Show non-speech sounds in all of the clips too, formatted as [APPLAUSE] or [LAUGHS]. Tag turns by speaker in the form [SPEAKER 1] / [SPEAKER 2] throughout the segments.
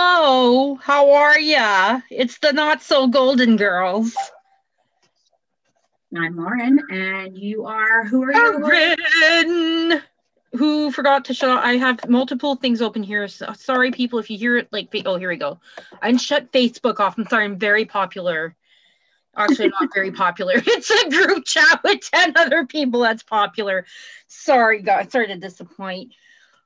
[SPEAKER 1] Hello, how are ya? It's the not so golden girls.
[SPEAKER 2] I'm Lauren, and you are who are you?
[SPEAKER 1] Erin, who forgot to shut. I have multiple things open here. So, sorry, people, if you hear it like. Oh, here we go. I shut Facebook off. I'm sorry. I'm very popular. Actually, not very popular. [LAUGHS] It's a group chat with ten other people. That's popular. Sorry, guys. Sorry to disappoint.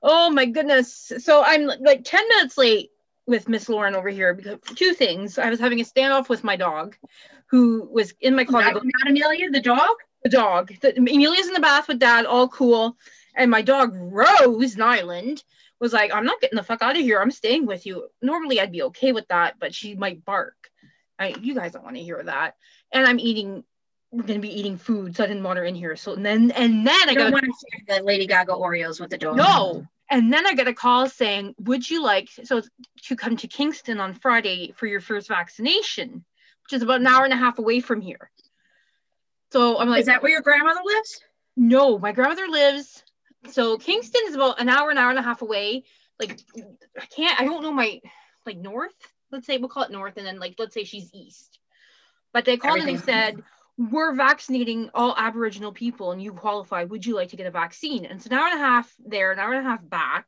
[SPEAKER 1] Oh my goodness. So I'm like 10 minutes late with Miss Lauren over here because two things. I was having a standoff with my dog who was in my oh, closet.
[SPEAKER 2] Not, not Amelia, the dog?
[SPEAKER 1] The dog. The, Amelia's in the bath with dad, all cool. And my dog, Rose Nyland, was like, I'm not getting the fuck out of here. I'm staying with you. Normally I'd be okay with that, but she might bark. I, you guys don't want to hear that. And I'm eating we're gonna be eating food, so I didn't want her in here. So and then and then I
[SPEAKER 2] don't want to share the Lady Gaga Oreos with the dog.
[SPEAKER 1] No. And then I get a call saying, "Would you like so to come to Kingston on Friday for your first vaccination, which is about an hour and a half away from here?" So I'm like,
[SPEAKER 2] "Is that where your grandmother lives?"
[SPEAKER 1] No, my grandmother lives. So Kingston is about an hour, an hour and a half away. Like I can't, I don't know my like north. Let's say we'll call it north, and then like let's say she's east. But they called Everything. and they said we're vaccinating all Aboriginal people and you qualify. Would you like to get a vaccine? And so an hour and a half there, an hour and a half back.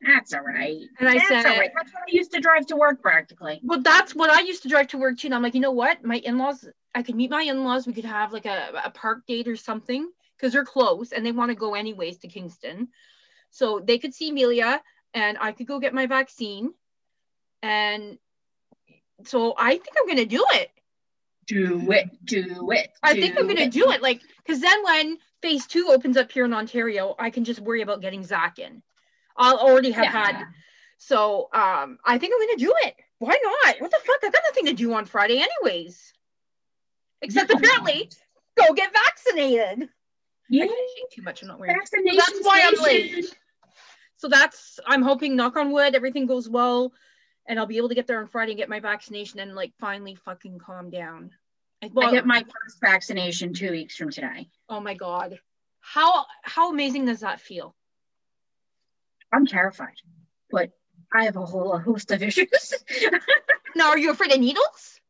[SPEAKER 2] That's all right.
[SPEAKER 1] And I
[SPEAKER 2] that's
[SPEAKER 1] said,
[SPEAKER 2] all right. That's what I used to drive to work practically.
[SPEAKER 1] Well, that's what I used to drive to work too. And I'm like, you know what? My in laws, I could meet my in laws. We could have like a, a park date or something because they're close and they want to go anyways to Kingston. So they could see Amelia and I could go get my vaccine. And so I think I'm going to do it
[SPEAKER 2] do it, do it.
[SPEAKER 1] I think I'm gonna do it, like, because then when phase two opens up here in Ontario, I can just worry about getting Zach in. I'll already have yeah. had. So um, I think I'm gonna do it. Why not? What the fuck? I got nothing to do on Friday, anyways. Except apparently go get vaccinated.
[SPEAKER 2] Yeah.
[SPEAKER 1] too much. I'm not wearing. Vaccination so that's why I'm late. So that's I'm hoping, knock on wood, everything goes well and I'll be able to get there on Friday and get my vaccination and like finally fucking calm down.
[SPEAKER 2] Well, I get my first vaccination two weeks from today.
[SPEAKER 1] Oh my god, how how amazing does that feel?
[SPEAKER 2] I'm terrified, but I have a whole host of issues. [LAUGHS]
[SPEAKER 1] now, are you afraid of needles?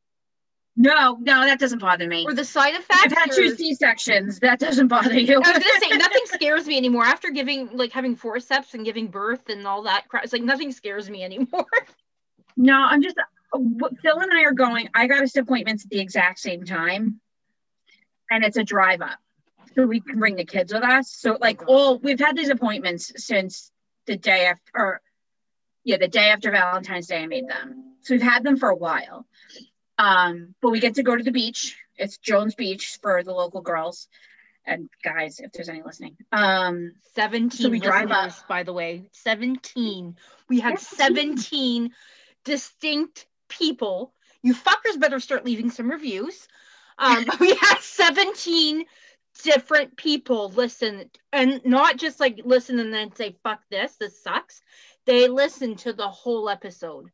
[SPEAKER 2] No, no, that doesn't bother me.
[SPEAKER 1] Or the side effects?
[SPEAKER 2] I've had two C sections. That doesn't bother you.
[SPEAKER 1] I was gonna say [LAUGHS] nothing scares me anymore. After giving like having forceps and giving birth and all that crap, it's like nothing scares me anymore. [LAUGHS]
[SPEAKER 2] No, I'm just Phil and I are going. I got us appointments at the exact same time, and it's a drive up, so we can bring the kids with us. So like all we've had these appointments since the day after, or yeah, the day after Valentine's Day. I made them, so we've had them for a while. Um, but we get to go to the beach. It's Jones Beach for the local girls and guys, if there's any listening. Um,
[SPEAKER 1] 17 so we drive up. by the way. 17. We had 17 distinct people. You fuckers better start leaving some reviews. [LAUGHS] Um, we had 17 different people listen and not just like listen and then say, fuck this, this sucks. They listened to the whole episode.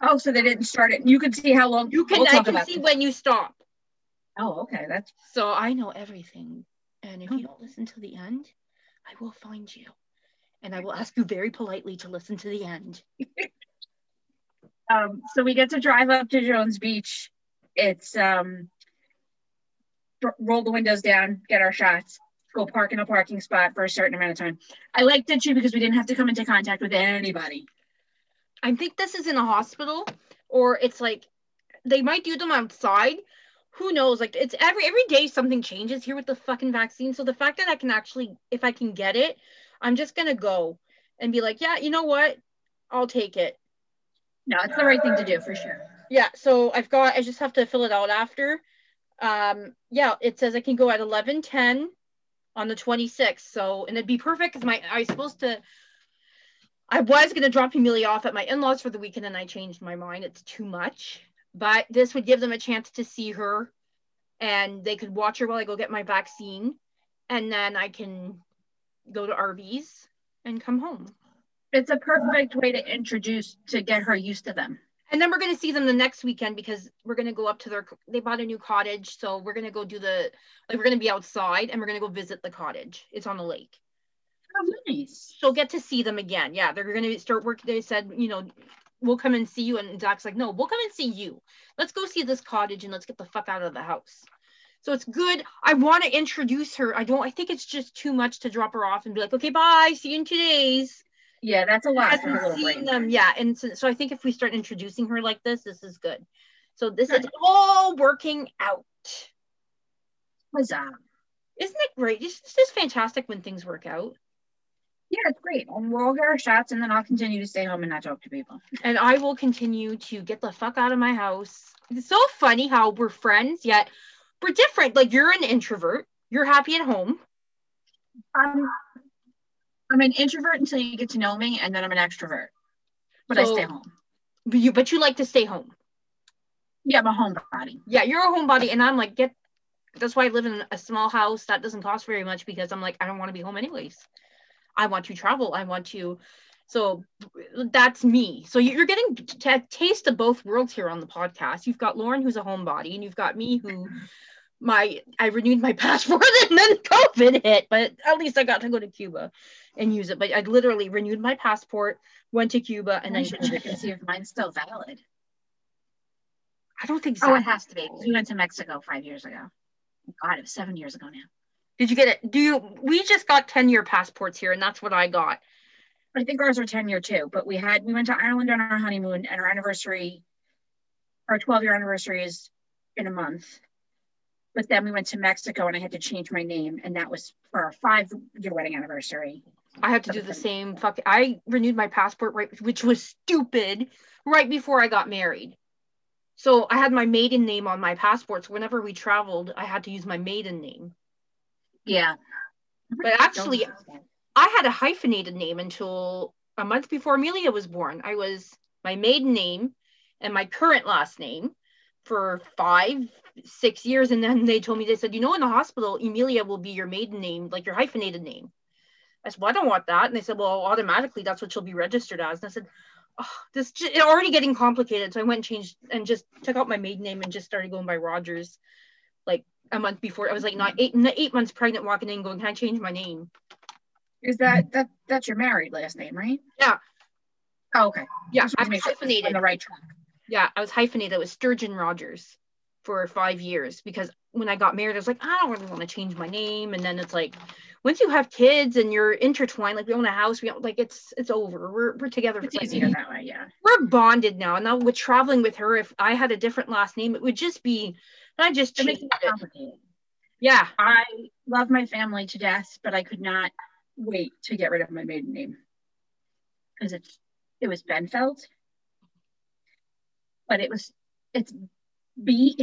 [SPEAKER 2] Oh, so they didn't start it. You can see how long
[SPEAKER 1] you can. We'll I can see this. when you stop.
[SPEAKER 2] Oh, okay. That's
[SPEAKER 1] so I know everything. And if you don't listen to the end, I will find you. And I will ask you very politely to listen to the end. [LAUGHS]
[SPEAKER 2] Um, so we get to drive up to Jones Beach. It's um, roll the windows down, get our shots, go park in a parking spot for a certain amount of time. I liked it too because we didn't have to come into contact with anybody.
[SPEAKER 1] I think this is in a hospital, or it's like they might do them outside. Who knows? Like it's every every day something changes here with the fucking vaccine. So the fact that I can actually, if I can get it, I'm just gonna go and be like, yeah, you know what? I'll take it.
[SPEAKER 2] No, it's the right thing to do for sure.
[SPEAKER 1] Yeah, so I've got, I just have to fill it out after. Um, yeah, it says I can go at 11 10 on the 26th. So, and it'd be perfect because my, I was supposed to, I was going to drop Amelia off at my in laws for the weekend and I changed my mind. It's too much. But this would give them a chance to see her and they could watch her while I go get my vaccine. And then I can go to Arby's and come home
[SPEAKER 2] it's a perfect way to introduce to get her used to them.
[SPEAKER 1] And then we're going to see them the next weekend because we're going to go up to their they bought a new cottage, so we're going to go do the like we're going to be outside and we're going to go visit the cottage. It's on the lake.
[SPEAKER 2] Oh, nice.
[SPEAKER 1] she'll get to see them again. Yeah, they're gonna start work. They said, you know, we'll come and see you. And Zach's like, no, we'll come and see you. Let's go see this cottage and let's get the fuck out of the house. So it's good. I want to introduce her. I don't. I think it's just too much to drop her off and be like, okay, bye, see you in two days.
[SPEAKER 2] Yeah, that's a lot for a
[SPEAKER 1] Hasn't seen them, yeah. And so, so I think if we start introducing her like this, this is good. So this is all working out.
[SPEAKER 2] Huzzah.
[SPEAKER 1] Isn't it great? It's it's just fantastic when things work out.
[SPEAKER 2] Yeah, it's great. And we'll all get our shots and then I'll continue to stay home and not talk to people.
[SPEAKER 1] and I will continue to get the fuck out of my house. It's so funny how we're friends, yet we're different. Like you're an introvert, you're happy at home.
[SPEAKER 2] Um, I'm an introvert until you get to know me, and then I'm an extrovert. But I stay home.
[SPEAKER 1] But you but you like to stay home.
[SPEAKER 2] Yeah, I'm a homebody.
[SPEAKER 1] Yeah, you're a homebody, and I'm like, get that's why I live in a small house that doesn't cost very much because I'm like, I don't want to be home anyways. I want to travel. I want to so that's me. So you- you're getting t- a taste of both worlds here on the podcast. You've got Lauren, who's a homebody, and you've got me, who my I renewed my [LAUGHS] passport and then COVID hit, but at least I got to go to Cuba and use it. But I literally renewed my passport, went to Cuba, and then
[SPEAKER 2] I should check and see if mine's still valid.
[SPEAKER 1] I don't think so.
[SPEAKER 2] Oh, it has to be. We went to Mexico five years ago. God, it was seven years ago now.
[SPEAKER 1] Did you get it? Do you? We just got ten year passports here, and that's what I got.
[SPEAKER 2] I think ours are 10 year too, but we had, we went to Ireland on our honeymoon and our anniversary, our 12 year anniversary is in a month. But then we went to Mexico and I had to change my name and that was for our five year wedding anniversary.
[SPEAKER 1] I had to do the same. Fuck. I renewed my passport right, which was stupid, right before I got married. So I had my maiden name on my passport. So whenever we traveled, I had to use my maiden name.
[SPEAKER 2] Yeah.
[SPEAKER 1] But actually, I had a hyphenated name until a month before Amelia was born. I was my maiden name and my current last name for five, six years. And then they told me, they said, you know, in the hospital, Amelia will be your maiden name, like your hyphenated name. I said, well, I don't want that. And they said, well, automatically that's what she'll be registered as. And I said, oh, this j- already getting complicated. So I went and changed and just took out my maiden name and just started going by Rodgers like a month before. I was like not eight, eight months pregnant walking in going, can I change my name?
[SPEAKER 2] Is that, that, that's your married last name, right?
[SPEAKER 1] Yeah.
[SPEAKER 2] Oh, okay.
[SPEAKER 1] Yeah,
[SPEAKER 2] I'm to
[SPEAKER 1] was
[SPEAKER 2] sure
[SPEAKER 1] hyphenated.
[SPEAKER 2] On the right track.
[SPEAKER 1] Yeah, I was hyphenated. It was Sturgeon Rodgers for five years because when I got married, I was like, I don't really want to change my name. And then it's like, once you have kids and you're intertwined, like we own a house, we like it's it's over. We're we're together.
[SPEAKER 2] It's
[SPEAKER 1] for
[SPEAKER 2] easier that way, yeah.
[SPEAKER 1] We're bonded now. And now with traveling with her, if I had a different last name, it would just be. I just
[SPEAKER 2] It makes
[SPEAKER 1] changed
[SPEAKER 2] it
[SPEAKER 1] it.
[SPEAKER 2] complicated.
[SPEAKER 1] Yeah,
[SPEAKER 2] I love my family to death, but I could not wait to get rid of my maiden name because it's it was Bendfeldt, but it was it's B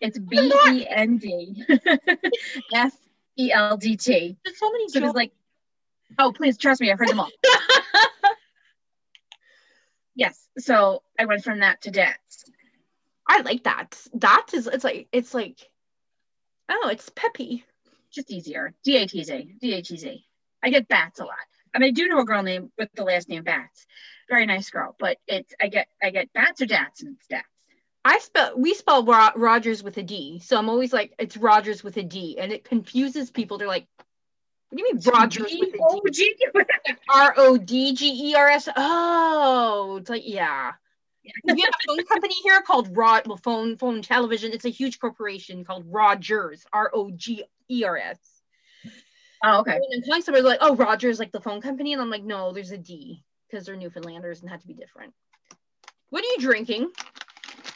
[SPEAKER 2] it's B E N D [LAUGHS] F E L D T.
[SPEAKER 1] there's so many.
[SPEAKER 2] So it was like, oh please trust me, I've heard them all. [LAUGHS] yes, so I went from that to Datz.
[SPEAKER 1] I like that. That is. It's like it's like. Oh, it's peppy.
[SPEAKER 2] just easier. D A T Z. D A T Z. I get Bats a lot. I mean, I do know a girl named with the last name Bats. Very nice girl, but it's I get I get Bats or Dats and it's Dats.
[SPEAKER 1] I spell we spell Ro- Rogers with a D, so I'm always like it's Rogers with a D, and it confuses people. They're like, "What do you mean Rogers with a D? [LAUGHS] R O D G E R S." Oh, it's like yeah. We have a phone company here called Rod. Well, phone, phone, television. It's a huge corporation called Rogers. R O G E R S.
[SPEAKER 2] Oh, okay.
[SPEAKER 1] And I'm telling somebody like, "Oh, Rogers, like the phone company," and I'm like, "No, there's a D because they're Newfoundlanders and had to be different." What are you drinking?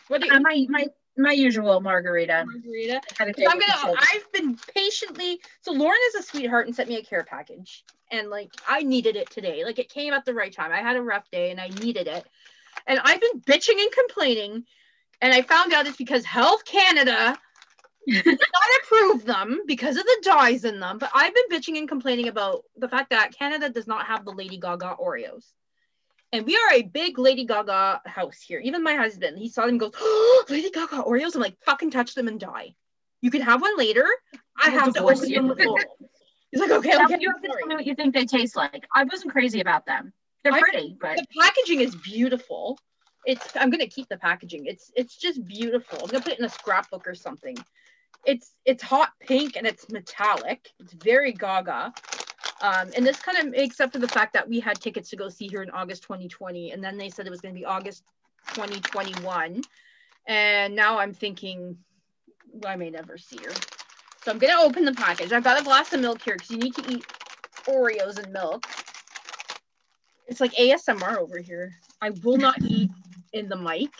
[SPEAKER 1] What are you?
[SPEAKER 2] Uh, my my my usual margarita.
[SPEAKER 1] margarita.
[SPEAKER 2] Had a
[SPEAKER 1] So
[SPEAKER 2] date
[SPEAKER 1] I'm gonna. I've been patiently. So Lauren is a sweetheart and sent me a care package, and like I needed it today. Like it came at the right time. I had a rough day and I needed it, and I've been bitching and complaining, and I found out it's because Health Canada not approve them because of the dyes in them. But I've been bitching and complaining about the fact that Canada does not have the Lady Gaga Oreos. And we are a big Lady Gaga house here. Even my husband, he saw them and goes, oh, Lady Gaga Oreos. I'm like, fucking touch them and die. You can have one later. I have to open
[SPEAKER 2] you.
[SPEAKER 1] them with. He's like, okay, okay.
[SPEAKER 2] you have to tell me what you think they taste like. I wasn't crazy about them. They're
[SPEAKER 1] I-
[SPEAKER 2] pretty, but
[SPEAKER 1] The packaging is beautiful. It's I'm gonna keep the packaging. It's it's just beautiful. I'm gonna put it in a scrapbook or something. It's it's hot pink and it's metallic. It's very gaga. Um, and this kind of makes up for the fact that we had tickets to go see her in August 2020, and then they said it was going to be August 2021. And now I'm thinking well, I may never see her. So I'm gonna open the package. I've got a glass of milk here because you need to eat Oreos and milk. It's like ASMR over here. I will not eat in the mic.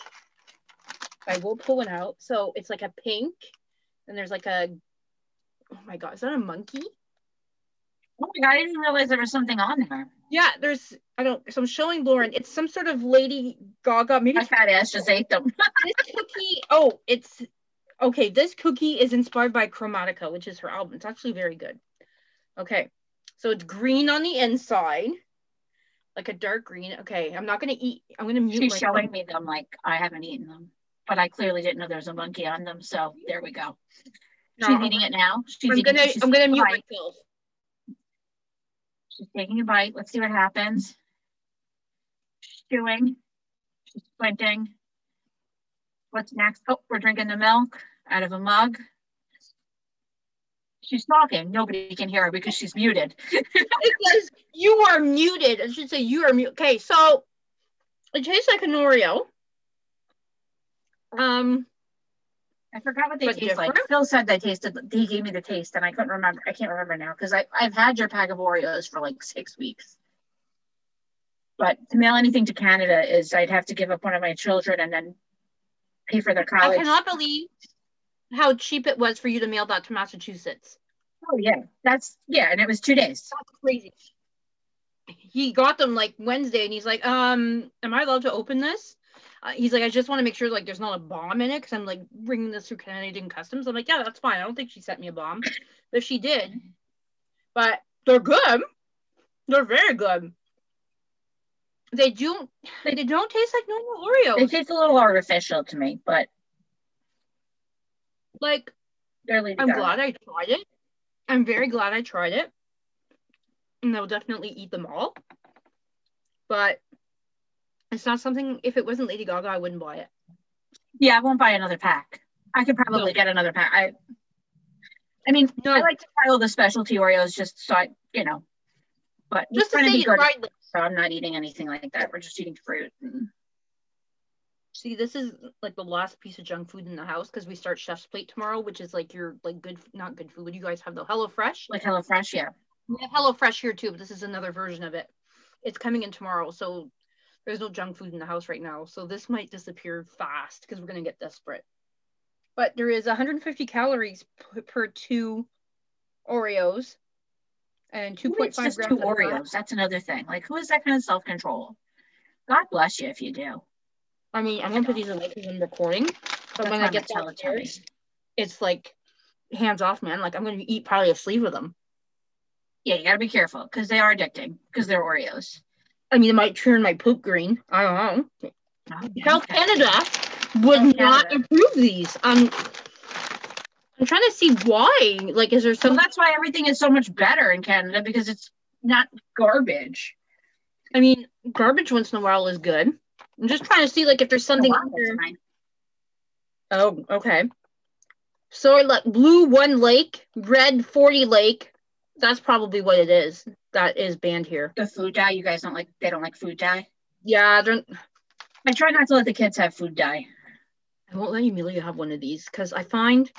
[SPEAKER 1] I will pull it out. So it's like a pink, and there's like a oh my god, is that a monkey?
[SPEAKER 2] Oh my god, I didn't realize there was something on there.
[SPEAKER 1] Yeah, there's I don't so I'm showing Lauren. It's some sort of Lady Gaga. Maybe
[SPEAKER 2] my fat ass just ate them.
[SPEAKER 1] this cookie. Oh, it's okay. This cookie is inspired by Chromatica, which is her album. It's actually very good. Okay, so it's green on the inside, like a dark green. Okay, I'm not gonna eat. I'm gonna mute.
[SPEAKER 2] She's showing me them like I haven't eaten them, but I clearly didn't know there was a monkey on them. So there we go. No, she's eating it now. She's
[SPEAKER 1] I'm
[SPEAKER 2] eating,
[SPEAKER 1] gonna I'm gonna mute myself.
[SPEAKER 2] She's taking a bite. Let's see what happens. She's chewing. She's squinting. What's next? Oh, we're drinking the milk out of a mug. She's talking. Nobody can hear her because she's muted. [LAUGHS]
[SPEAKER 1] it says you are muted. I should say you are muted. Okay, so it tastes like an Oreo. Um,
[SPEAKER 2] I forgot what they taste different. like. Phil said they tasted. He gave me the taste, and I couldn't remember. I can't remember now because I I've had your pack of Oreos for like six weeks. But to mail anything to Canada is I'd have to give up one of my children and then pay for their college.
[SPEAKER 1] I cannot believe how cheap it was for you to mail that to Massachusetts.
[SPEAKER 2] Oh yeah, that's yeah, and it was two days.
[SPEAKER 1] That's crazy. He got them like Wednesday, and he's like, "Um, am I allowed to open this?" Uh, he's like, "I just want to make sure like there's not a bomb in it because I'm like bringing this through Canadian customs." I'm like, "Yeah, that's fine. I don't think she sent me a bomb, but if she did, but they're good. They're very good." They do. They don't taste like normal Oreos.
[SPEAKER 2] They taste a little artificial to me, but
[SPEAKER 1] like they're I'm glad I tried it. I'm very glad I tried it. And I'll definitely eat them all. But it's not something if it wasn't Lady Gaga, I wouldn't buy it.
[SPEAKER 2] Yeah, I won't buy another pack. I could probably no. get another pack. I I mean, no. I like to try all the specialty Oreos just so I, you know, but just to be good. So I'm not eating anything like that. We're just eating fruit. And...
[SPEAKER 1] See, this is like the last piece of junk food in the house because we start Chef's Plate tomorrow, which is like your like good, not good food. Do you guys have the Hello Fresh.
[SPEAKER 2] Like Hello Fresh, yeah.
[SPEAKER 1] We have Hello Fresh here too, but this is another version of it. It's coming in tomorrow, so there's no junk food in the house right now. So this might disappear fast because we're gonna get desperate. But there is 150 calories p- per two Oreos and 2.5 grams
[SPEAKER 2] two Oreos. That's another thing. Like, who has that kind of self control? God bless you if you do.
[SPEAKER 1] I mean, I'm gonna put these away because I'm recording, but That's when I get downstairs, it's like hands off, man. Like I'm gonna eat probably a sleeve of them.
[SPEAKER 2] Yeah, you gotta be careful because they are addicting because they're Oreos.
[SPEAKER 1] I mean, it might turn my poop green. I don't know. Oh, Health Canada would Health not Canada. approve these. Um, I'm trying to see why. Like, is there some?
[SPEAKER 2] Well, that's why everything is so much better in Canada because it's not garbage.
[SPEAKER 1] I mean, garbage once in a while is good. I'm just trying to see like if there's something. Oh, okay. So like blue one lake, red 40 lake. That's probably what it is. That is banned here.
[SPEAKER 2] The food dye. You guys don't like. They don't like food dye.
[SPEAKER 1] Yeah, they're.
[SPEAKER 2] I try not to let the kids have food dye.
[SPEAKER 1] I won't let Amelia have one of these because I find,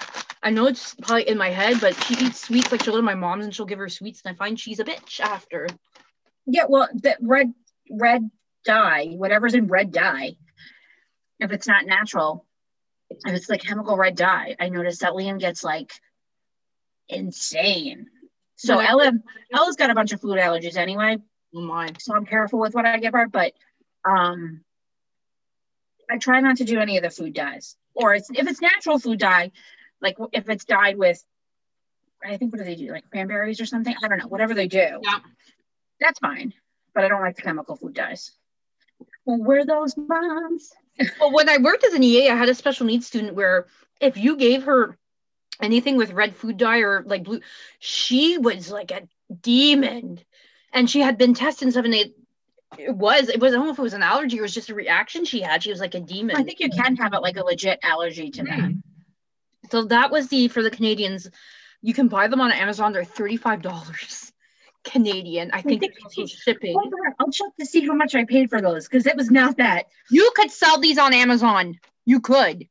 [SPEAKER 1] I know it's probably in my head, but she eats sweets like she'll go to my mom's and she'll give her sweets, and I find she's a bitch after.
[SPEAKER 2] Yeah, well, the red red dye, whatever's in red dye, if it's not natural, if it's like chemical red dye, I notice that Liam gets like insane. So Ella, Ella's got a bunch of food allergies anyway.
[SPEAKER 1] Oh my.
[SPEAKER 2] So I'm careful with what I give her, but um, I try not to do any of the food dyes. Or it's, if it's natural food dye, like if it's dyed with, I think what do they do, like cranberries or something? I don't know. Whatever they do,
[SPEAKER 1] yeah.
[SPEAKER 2] that's fine. But I don't like the chemical food dyes. Well, we're those moms.
[SPEAKER 1] well, when I worked as an EA, I had a special needs student where if you gave her anything with red food dye or like blue, she was like a demon. And she had been tested and stuff, and it was it was I don't know if it was an allergy or it was just a reaction she had. She was like a demon.
[SPEAKER 2] I think you can have it like a legit allergy to that. Mm.
[SPEAKER 1] So that was the for the Canadians. You can buy them on Amazon. They're thirty five dollars. [LAUGHS] Canadian. I think it's also shipping.
[SPEAKER 2] I'll check to see how much I paid for those because it was not that.
[SPEAKER 1] You could sell these on Amazon. You could.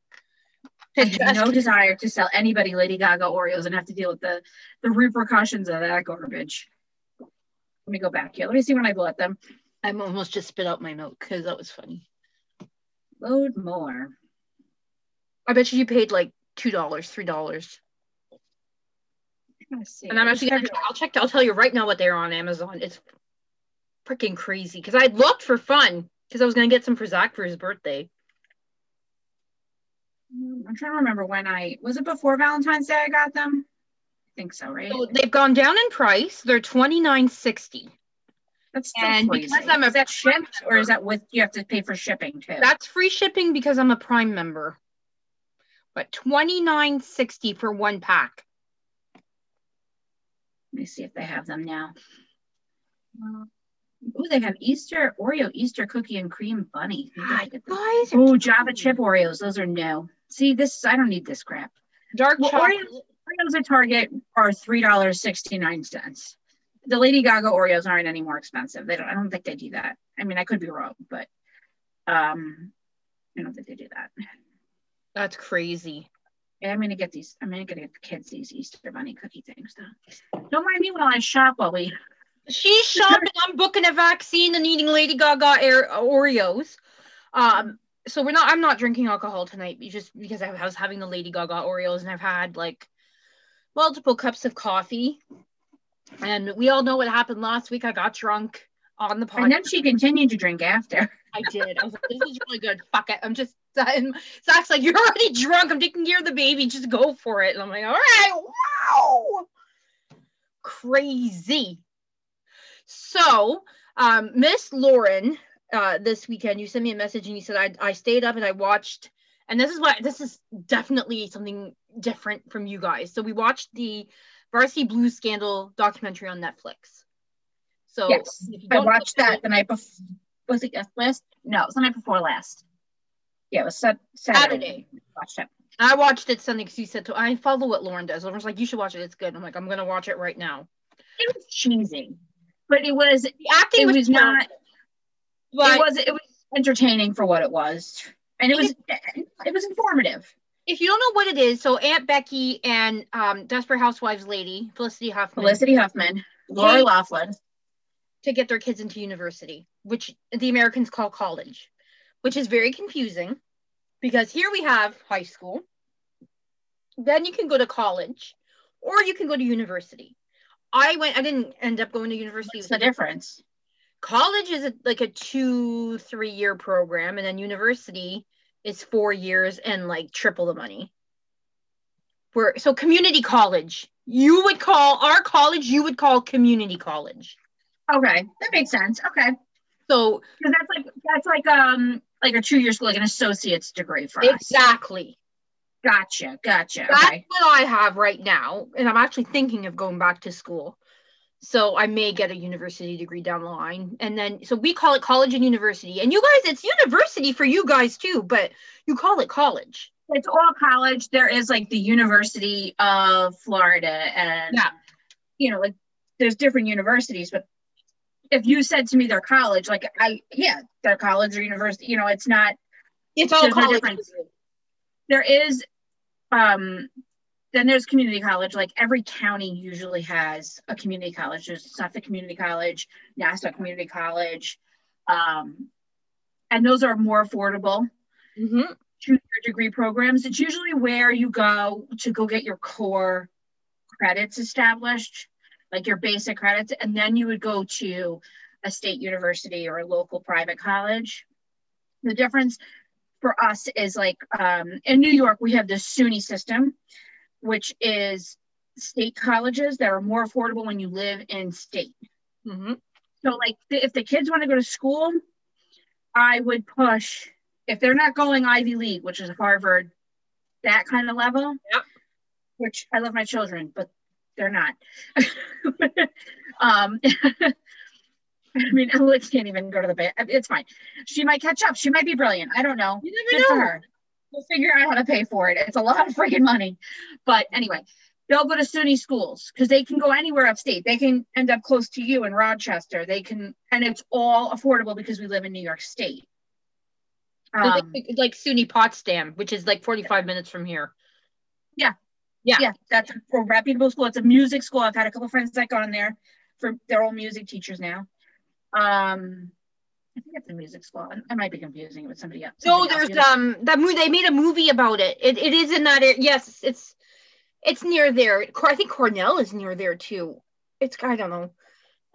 [SPEAKER 2] I have no desire to sell anybody Lady Gaga Oreos and have to deal with the the repercussions of that garbage. Let me go back here. Let me see when I bought them.
[SPEAKER 1] I'm almost just spit out my milk because that was funny.
[SPEAKER 2] Load more.
[SPEAKER 1] I bet you you paid like two dollars, three dollars.
[SPEAKER 2] See.
[SPEAKER 1] And I'm actually gonna I'll check I'll tell you right now what they're on Amazon. It's freaking crazy. Because I looked for fun because I was gonna get some for Zach for his birthday.
[SPEAKER 2] Um, I'm trying to remember when I was it before Valentine's Day I got them. I think so, right?
[SPEAKER 1] So they've gone down in price. They're twenty nine sixty.
[SPEAKER 2] That's still
[SPEAKER 1] and
[SPEAKER 2] crazy.
[SPEAKER 1] because I'm a
[SPEAKER 2] is that shipped or is that with you have to pay for shipping too?
[SPEAKER 1] That's free shipping because I'm a Prime member. But twenty nine sixty for one pack.
[SPEAKER 2] Let me see if they have them now. Oh, they have Easter Oreo Easter cookie and cream bunny. Maybe I get them.
[SPEAKER 1] Guys,
[SPEAKER 2] Oh, Java chip Oreos. Those are new. See, this I don't need this crap.
[SPEAKER 1] dark
[SPEAKER 2] Well,
[SPEAKER 1] chocolate.
[SPEAKER 2] Oreos, Oreos at Target are three dollars sixty nine cents. The Lady Gaga Oreos aren't any more expensive. They don't. I don't think they do that. I mean, I could be wrong, but um, I don't think they do that.
[SPEAKER 1] That's crazy.
[SPEAKER 2] Yeah, I'm gonna get these. I'm gonna get the kids these Easter bunny cookie things though. Don't mind me while I shop while we. [LAUGHS]
[SPEAKER 1] She's shopping. I'm booking a vaccine and eating Lady Gaga Air Oreos. Um, so we're not. I'm not drinking alcohol tonight, just because I was having the Lady Gaga Oreos and I've had like multiple cups of coffee. And we all know what happened last week. I got drunk on the
[SPEAKER 2] party.
[SPEAKER 1] And
[SPEAKER 2] then she continued to drink after.
[SPEAKER 1] I did. I was like, this is really good. Fuck it. I'm just. And Zach's like, you're already drunk. I'm taking care of the baby. Just go for it. And I'm like, all right. Wow. Crazy. So, um, Miss Lauren, uh, this weekend, you sent me a message and you said I, I stayed up and I watched, and this is what this is definitely something different from you guys. So we watched the Varsity Blues scandal documentary on Netflix. So
[SPEAKER 2] yes, I watched that the night before. Was it yes- last? No, it was the night before last. Yeah, it was Sat- Saturday.
[SPEAKER 1] Saturday.
[SPEAKER 2] Watched it.
[SPEAKER 1] I watched it Sunday because you said to. I follow what Lauren does. Lauren's like, you should watch it. It's good. I'm like, I'm gonna watch it right now.
[SPEAKER 2] It was cheesy, but it was.
[SPEAKER 1] The acting
[SPEAKER 2] It
[SPEAKER 1] was,
[SPEAKER 2] was not.
[SPEAKER 1] But
[SPEAKER 2] it was. It was entertaining for what it was, and it was. It was informative.
[SPEAKER 1] if you don't know what it is, so Aunt Becky and um, Desperate Housewives lady Felicity Huffman
[SPEAKER 2] Felicity Huffman, Lori
[SPEAKER 1] Kate-
[SPEAKER 2] Loughlin.
[SPEAKER 1] to get their kids into university, which the Americans call college, which is very confusing because here we have high school, then you can go to college, or you can go to university. I went. I didn't end up going to university.
[SPEAKER 2] What's the difference?
[SPEAKER 1] College is a, like a two three year program and then university is four years and like triple the money. Where so community college. You would call our college you would call community college.
[SPEAKER 2] Okay, that makes sense. Okay,
[SPEAKER 1] so
[SPEAKER 2] because that's like that's like um like a two year school, like an associate's degree for us.
[SPEAKER 1] exactly.
[SPEAKER 2] Gotcha, gotcha.
[SPEAKER 1] that's
[SPEAKER 2] Okay,
[SPEAKER 1] what i have right now and i'm actually thinking of going back to school so i may get a university degree down the line and then so we call it college and university and you guys it's university for you guys too but you call it college
[SPEAKER 2] it's all college. There is like the University of Florida, and
[SPEAKER 1] Yeah.
[SPEAKER 2] you know, like there's different universities, but if you said to me they're college, like I yeah, they're college or university. You know, it's not.
[SPEAKER 1] it's all
[SPEAKER 2] There's no
[SPEAKER 1] college.
[SPEAKER 2] There is, um, then there's community college. Like every county usually has a community college. There's Suffolk Community College, Nassau Community College, um, and those are more affordable.
[SPEAKER 1] Mm-hmm.
[SPEAKER 2] two-year degree programs. It's usually where you go to go get your core credits established, like your basic credits, and then you would go to a state university or a local private college. The difference for us is like um, in New York, we have the SUNY system, which is state colleges that are more affordable when you live in state.
[SPEAKER 1] Mm-hmm.
[SPEAKER 2] So, like, th- if the kids want to go to school, I would push if they're not going Ivy League, which is Harvard, that kind of level.
[SPEAKER 1] Yep.
[SPEAKER 2] Which I love my children, but they're not. [LAUGHS] um, [LAUGHS] I mean, Alex can't even go to the bed. It's fine. She might catch up. She might be brilliant. I don't know.
[SPEAKER 1] You
[SPEAKER 2] Good
[SPEAKER 1] never
[SPEAKER 2] for
[SPEAKER 1] know.
[SPEAKER 2] her. We'll figure out how to pay for it. It's a lot of freaking money. But anyway, they'll go to SUNY schools because they can go anywhere upstate. They can end up close to you in Rochester. They can, and it's all affordable because we live in New York State.
[SPEAKER 1] Um, like, like SUNY Potsdam, which is like 45 minutes from here.
[SPEAKER 2] Yeah.
[SPEAKER 1] Yeah.
[SPEAKER 2] Yeah. That's a reputable school. It's a music school. I've had a couple friends that gone there for their old music teachers now. Um, I think it's a music school. I might be confusing it with somebody else.
[SPEAKER 1] No, there's else. um that movie. They made a movie about it. It it is in that area. Yes, it's it's near there. I think Cornell is near there too. It's I don't know.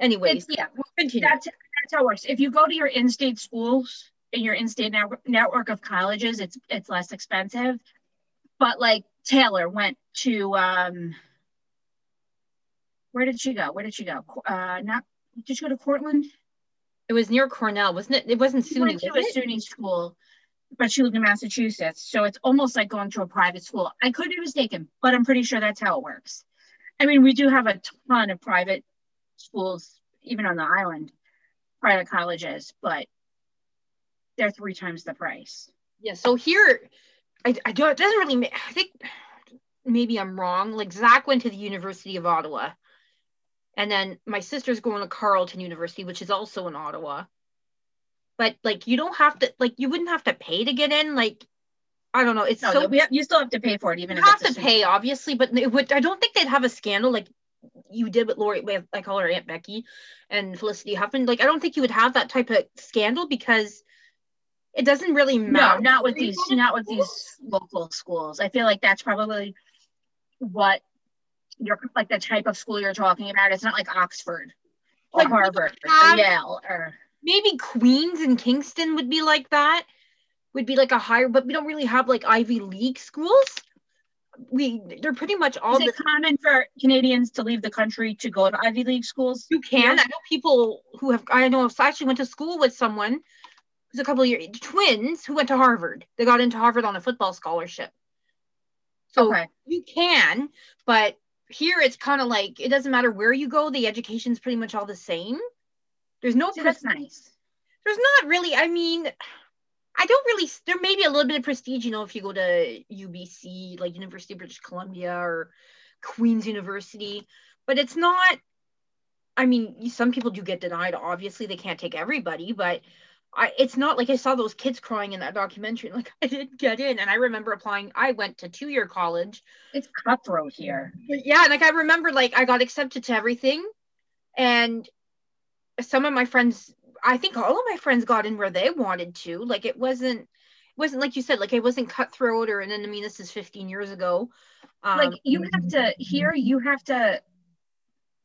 [SPEAKER 1] Anyways,
[SPEAKER 2] it's, yeah, continue. that's that's how it works. If you go to your in-state schools in your in-state network, network of colleges, it's it's less expensive. But like Taylor went to um, where did she go? Where did she go? Uh, not did she go to Cortland?
[SPEAKER 1] It was near Cornell, wasn't it? It wasn't SUNY. She
[SPEAKER 2] went to a SUNY school, but she lived in Massachusetts. So it's almost like going to a private school. I could be mistaken, but I'm pretty sure that's how it works. I mean, we do have a ton of private schools, even on the island, private colleges, but they're three times the price.
[SPEAKER 1] Yeah. So here, I, I don't, it doesn't really, I think maybe I'm wrong. Like Zach went to the University of Ottawa and then my sister's going to Carleton University, which is also in Ottawa. But like you don't have to like you wouldn't have to pay to get in. Like I don't know. It's no, so
[SPEAKER 2] we have, you still have to pay for it, even if
[SPEAKER 1] you if have to pay, obviously. But it would I don't think they'd have a scandal like you did with Lori. With, I call her Aunt Becky and Felicity Huffman. Like I don't think you would have that type of scandal because it doesn't really matter.
[SPEAKER 2] No, not with these not with these local schools. I feel like that's probably what you're like the type of school you're talking about. It's not like Oxford or like Harvard have, or Yale or
[SPEAKER 1] maybe Queens and Kingston would be like that. Would be like a higher, but we don't really have like Ivy League schools. We they're pretty much all.
[SPEAKER 2] Is it the, common for Canadians to leave the country to go to Ivy League schools?
[SPEAKER 1] You can. I know people who have. I know I actually went to school with someone who's a couple of years twins who went to Harvard. They got into Harvard on a football scholarship. So okay. you can, but here it's kind of like it doesn't matter where you go, the education's pretty much all the same. There's no
[SPEAKER 2] See, that's nice.
[SPEAKER 1] There's not really, I mean, I don't really there may be a little bit of prestige, you know, if you go to UBC, like University of British Columbia or Queen's University, but it's not I mean, some people do get denied. Obviously, they can't take everybody, but I, it's not like I saw those kids crying in that documentary. [LAUGHS] Like I didn't get in, and I remember applying. I went to two year college.
[SPEAKER 2] It's cutthroat here.
[SPEAKER 1] But yeah, like I remember, like I got accepted to everything, and some of my friends, I think all of my friends got in where they wanted to. Like it wasn't, it wasn't like you said, like it wasn't cutthroat or. And then I mean, this is 15 years ago.
[SPEAKER 2] Um, like you have to here, you have to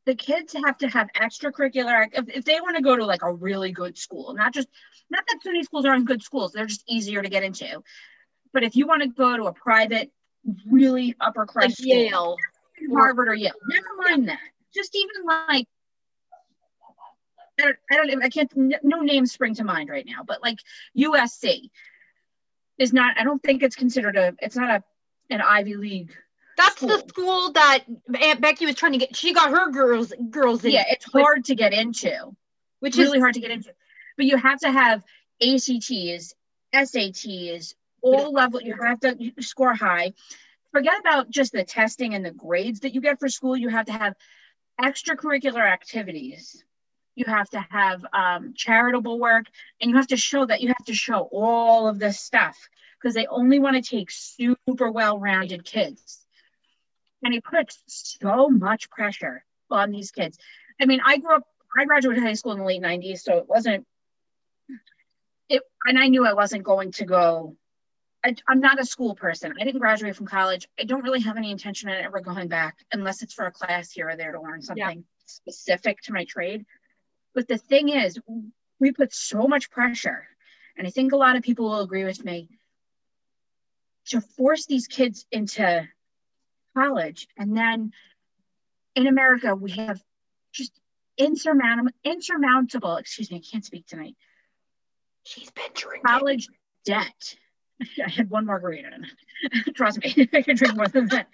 [SPEAKER 2] the kids have to have extracurricular if, if they want to go to like a really good school not just not that SUNY schools aren't good schools they're just easier to get into. But if you want to go to a private really upper class like school,
[SPEAKER 1] Yale.
[SPEAKER 2] Harvard or Yale never mind that. Just even like I don't, I don't I can't no names spring to mind right now but like USC is not I don't think it's considered a it's not a an Ivy League
[SPEAKER 1] that's school. the school that Aunt Becky was trying to get. She got her girls girls in.
[SPEAKER 2] Yeah, it's hard to get into, which really is really hard to get into. But you have to have ACTs, SATs, all level. You have to score high. Forget about just the testing and the grades that you get for school. You have to have extracurricular activities. You have to have um, charitable work, and you have to show that you have to show all of this stuff because they only want to take super well-rounded kids and he puts so much pressure on these kids. I mean, I grew up, I graduated high school in the late 90s, so it wasn't, it, and I knew I wasn't going to go. I, am not a school person. I didn't graduate from college. I don't really have any intention of ever going back unless it's for a class here or there to learn something yeah. specific to my trade. But the thing is, we put so much pressure, and I think a lot of people will agree with me, to force these kids into college. And then in America, we have just insurmountable, insurmountable, excuse me, I can't speak tonight.
[SPEAKER 1] She's been drinking.
[SPEAKER 2] College debt. [LAUGHS] I had one margarita. [LAUGHS] Trust me, [LAUGHS] I can drink more than that.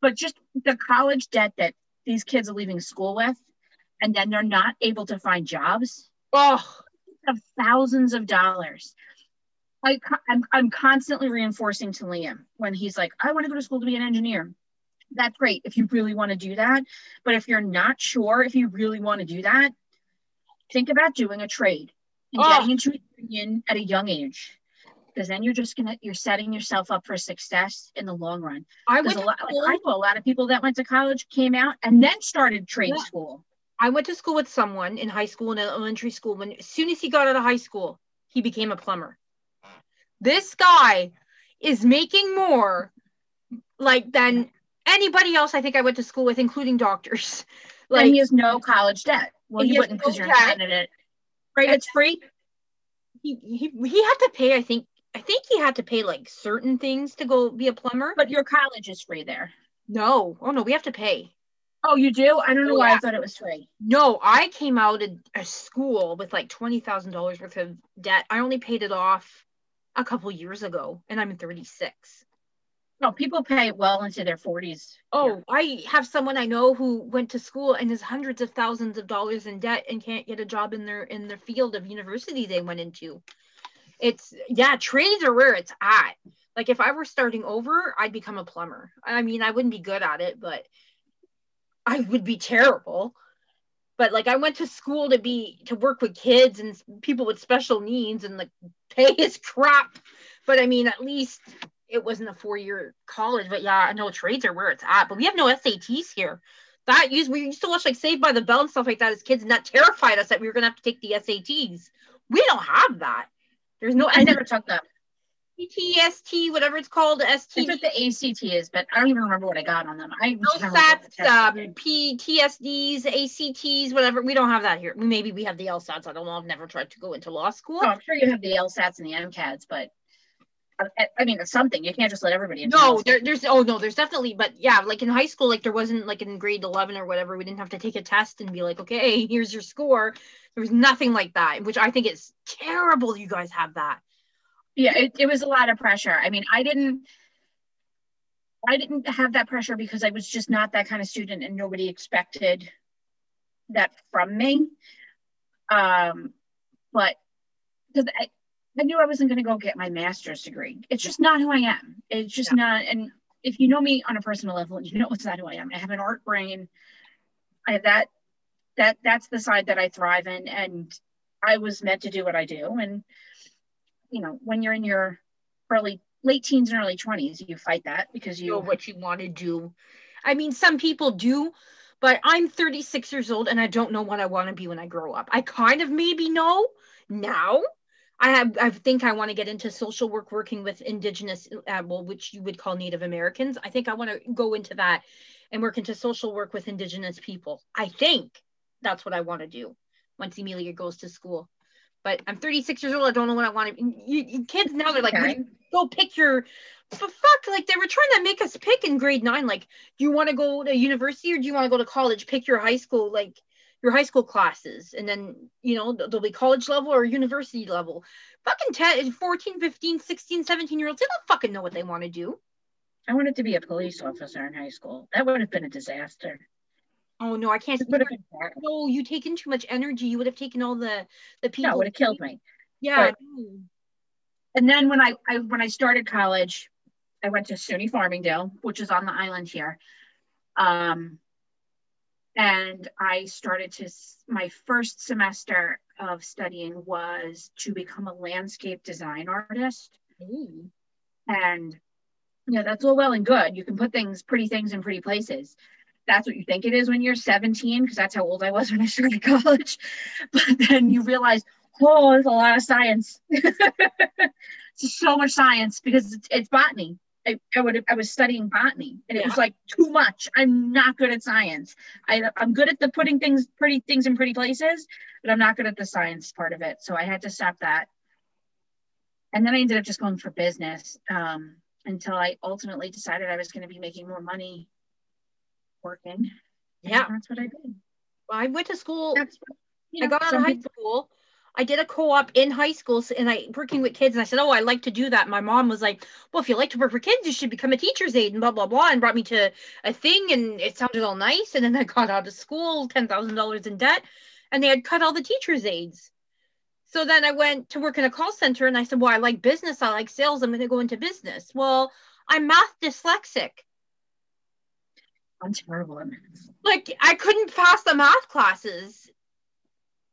[SPEAKER 2] but just the college debt that these kids are leaving school with, and then they're not able to find jobs.
[SPEAKER 1] Oh,
[SPEAKER 2] of thousands of dollars. I, I'm, I'm constantly reinforcing to Liam when he's like, I want to go to school to be an engineer. that's great if you really want to do that. But if you're not sure if you really want to do that, think about doing a trade and
[SPEAKER 1] Oh.
[SPEAKER 2] getting into a union at a young age. Because then you're just gonna you're setting yourself up for success in the long run.
[SPEAKER 1] I went
[SPEAKER 2] a lot like. I know a lot of people that went to college, came out, and then started trade
[SPEAKER 1] Yeah.
[SPEAKER 2] school.
[SPEAKER 1] I went to school with someone in high school and elementary school. When as soon as he got out of high school, he became a plumber. This guy is making more like than anybody else I think I went to school with, including doctors. [LAUGHS]
[SPEAKER 2] Like
[SPEAKER 1] Like
[SPEAKER 2] he has no college debt. Well,
[SPEAKER 1] And
[SPEAKER 2] you wouldn't because
[SPEAKER 1] no
[SPEAKER 2] you're a candidate. Right?
[SPEAKER 1] And-
[SPEAKER 2] It's free.
[SPEAKER 1] he, he he had to pay, I think I think he had to pay like certain things to go be a plumber.
[SPEAKER 2] But your college is free there.
[SPEAKER 1] no, oh no, we have to pay.
[SPEAKER 2] Oh, you do? I don't oh, know
[SPEAKER 1] Oh,
[SPEAKER 2] why
[SPEAKER 1] yeah.
[SPEAKER 2] I thought it was free.
[SPEAKER 1] No, I came out of a school with like twenty thousand dollars worth of debt. I only paid it off a couple years ago, and I'm 36.
[SPEAKER 2] No, people pay well into their 40s.
[SPEAKER 1] Oh, I have someone I know who went to school and is hundreds of thousands of dollars in debt and can't get a job in their in their field of university they went into. It's yeah, trades are where it's at. Like if I were starting over, I'd become a plumber. I mean, I wouldn't be good at it, but I would be terrible. But like I went to school to be to work with kids and people with special needs and the pay is crap. But I mean, at least it wasn't a four-year college. But yeah, I know trades are where it's at. But we have no SATs here. That used we used to watch like Saved by the Bell and stuff like that as kids, and that terrified us that we were gonna have to take the SATs. We don't have that. There's no
[SPEAKER 2] I never took them.
[SPEAKER 1] SAT, whatever it's called,
[SPEAKER 2] I
[SPEAKER 1] ST.
[SPEAKER 2] took the is, but I don't even remember what I got on them. I just remember what the
[SPEAKER 1] LSATs, um. PTSDs, ACTs, whatever. We don't have that here. Maybe we have the LSATs. I don't know. I've never tried to go into law school.
[SPEAKER 2] Oh, I'm sure you have the LSATs and the MCATs, but I, I mean, it's something. You can't just let everybody
[SPEAKER 1] No, there, there's oh no, there's definitely, but yeah, like in high school, like there wasn't like in grade eleven or whatever, we didn't have to take a test and be like, okay, here's your score. There was nothing like that, which I think is terrible. You guys have that.
[SPEAKER 2] Yeah it, it was a lot of pressure. I mean i didn't i didn't have that pressure because i was just not that kind of student and nobody expected that from me. Um but because I, I knew i wasn't going to go get my master's degree. It's just not who i am. It's just not and if you know me on a personal level you know it's not who i am. I have an art brain. I have that that that's the side that i thrive in and i was meant to do what i do and you know, when you're in your early late teens and early 20s, you fight that because
[SPEAKER 1] You know what you want to do. I mean, some people do, but I'm 36 years old and I don't know what I want to be when I grow up. I kind of maybe know now. I have, I think I want to get into social work, working with Indigenous, uh, well, which you would call Native Americans. I think I want to go into that and work into social work with Indigenous people. I think that's what I want to do once Amelia goes to school. But I'm 36 years old. I don't know what I want to. You, you kids now they're like,
[SPEAKER 2] okay.
[SPEAKER 1] go pick your but fuck like they were trying to make us pick in grade nine like do you want to go to university or do you want to go to college pick your high school like your high school classes and then you know th- there'll be college level or university level fucking 10 14 15 16 17 year olds they don't fucking know what they want to do
[SPEAKER 2] I wanted to be a police officer in high school. That would have been a disaster.
[SPEAKER 1] Oh no i can't
[SPEAKER 2] It would have been terrible.
[SPEAKER 1] no you taken too much energy you would have taken all the the people
[SPEAKER 2] No, it would have killed me.
[SPEAKER 1] yeah
[SPEAKER 2] but- And then when I, I when I started college, I went to SUNY Farmingdale, which is on the island here. Um, and I started to my first semester of studying was to become a landscape design artist.
[SPEAKER 1] Ooh.
[SPEAKER 2] And you know, that's all well and good. You can put things, pretty things in pretty places. That's what you think it is when you're 17, because that's how old I was when I started [LAUGHS] college. But then you realize, oh, there's a lot of science. [LAUGHS] It's so much science because it's, it's botany. I, I would I was studying botany and it was like too much. I'm not good at science. I, I'm good at the putting things pretty things in pretty places, but I'm not good at the science part of it. So I had to stop that. And then I ended up just going for business um, until I ultimately decided I was going to be making more money working.
[SPEAKER 1] Yeah.
[SPEAKER 2] that's what I did.
[SPEAKER 1] Well, i went to school
[SPEAKER 2] That's you
[SPEAKER 1] I got out of high
[SPEAKER 2] people-
[SPEAKER 1] school. I did a co-op in high school and I working with kids and I said, Oh, I like to do that. My mom was like, Well, if you like to work for kids, you should become a teacher's aide and blah blah blah and brought me to a thing and it sounded all nice. And then I [LAUGHS] got out of school, ten thousand dollars in debt, and they had cut all the teachers' aides. So then I went to work in a call center and I said, Well, I like business, I like sales, I'm gonna go into business. Well, I'm math dyslexic.
[SPEAKER 2] I'm terrible at math.
[SPEAKER 1] Like I couldn't pass the math classes.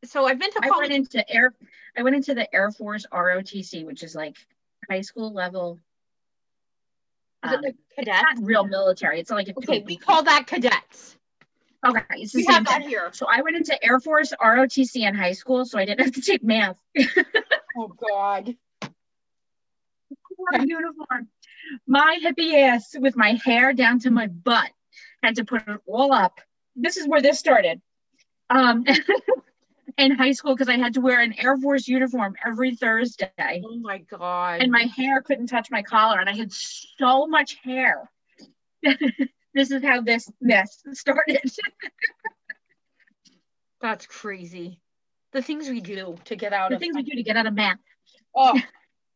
[SPEAKER 1] So I've been to
[SPEAKER 2] I
[SPEAKER 1] college.
[SPEAKER 2] went into air. I went into the Air Force ROTC, which is like high school level.
[SPEAKER 1] Is it
[SPEAKER 2] um,
[SPEAKER 1] like cadets?
[SPEAKER 2] not real military. It's like
[SPEAKER 1] Okay, we call that cadets.
[SPEAKER 2] okay. It's
[SPEAKER 1] We have that
[SPEAKER 2] thing.
[SPEAKER 1] here.
[SPEAKER 2] So I went into Air Force ROTC in high school, so I didn't have to take math. [LAUGHS]
[SPEAKER 1] Oh God.
[SPEAKER 2] uniform. My hippie ass with my hair down to my butt had to put it all up. This is where this started. Um, [LAUGHS] in high school because I had to wear an Air Force uniform every Thursday,
[SPEAKER 1] Oh my God.
[SPEAKER 2] and my hair couldn't touch my collar, and I had so much hair. [LAUGHS] this is how this mess started. [LAUGHS]
[SPEAKER 1] That's crazy. The things we do to get out of
[SPEAKER 2] the
[SPEAKER 1] of
[SPEAKER 2] things we do to get out of math.
[SPEAKER 1] Oh,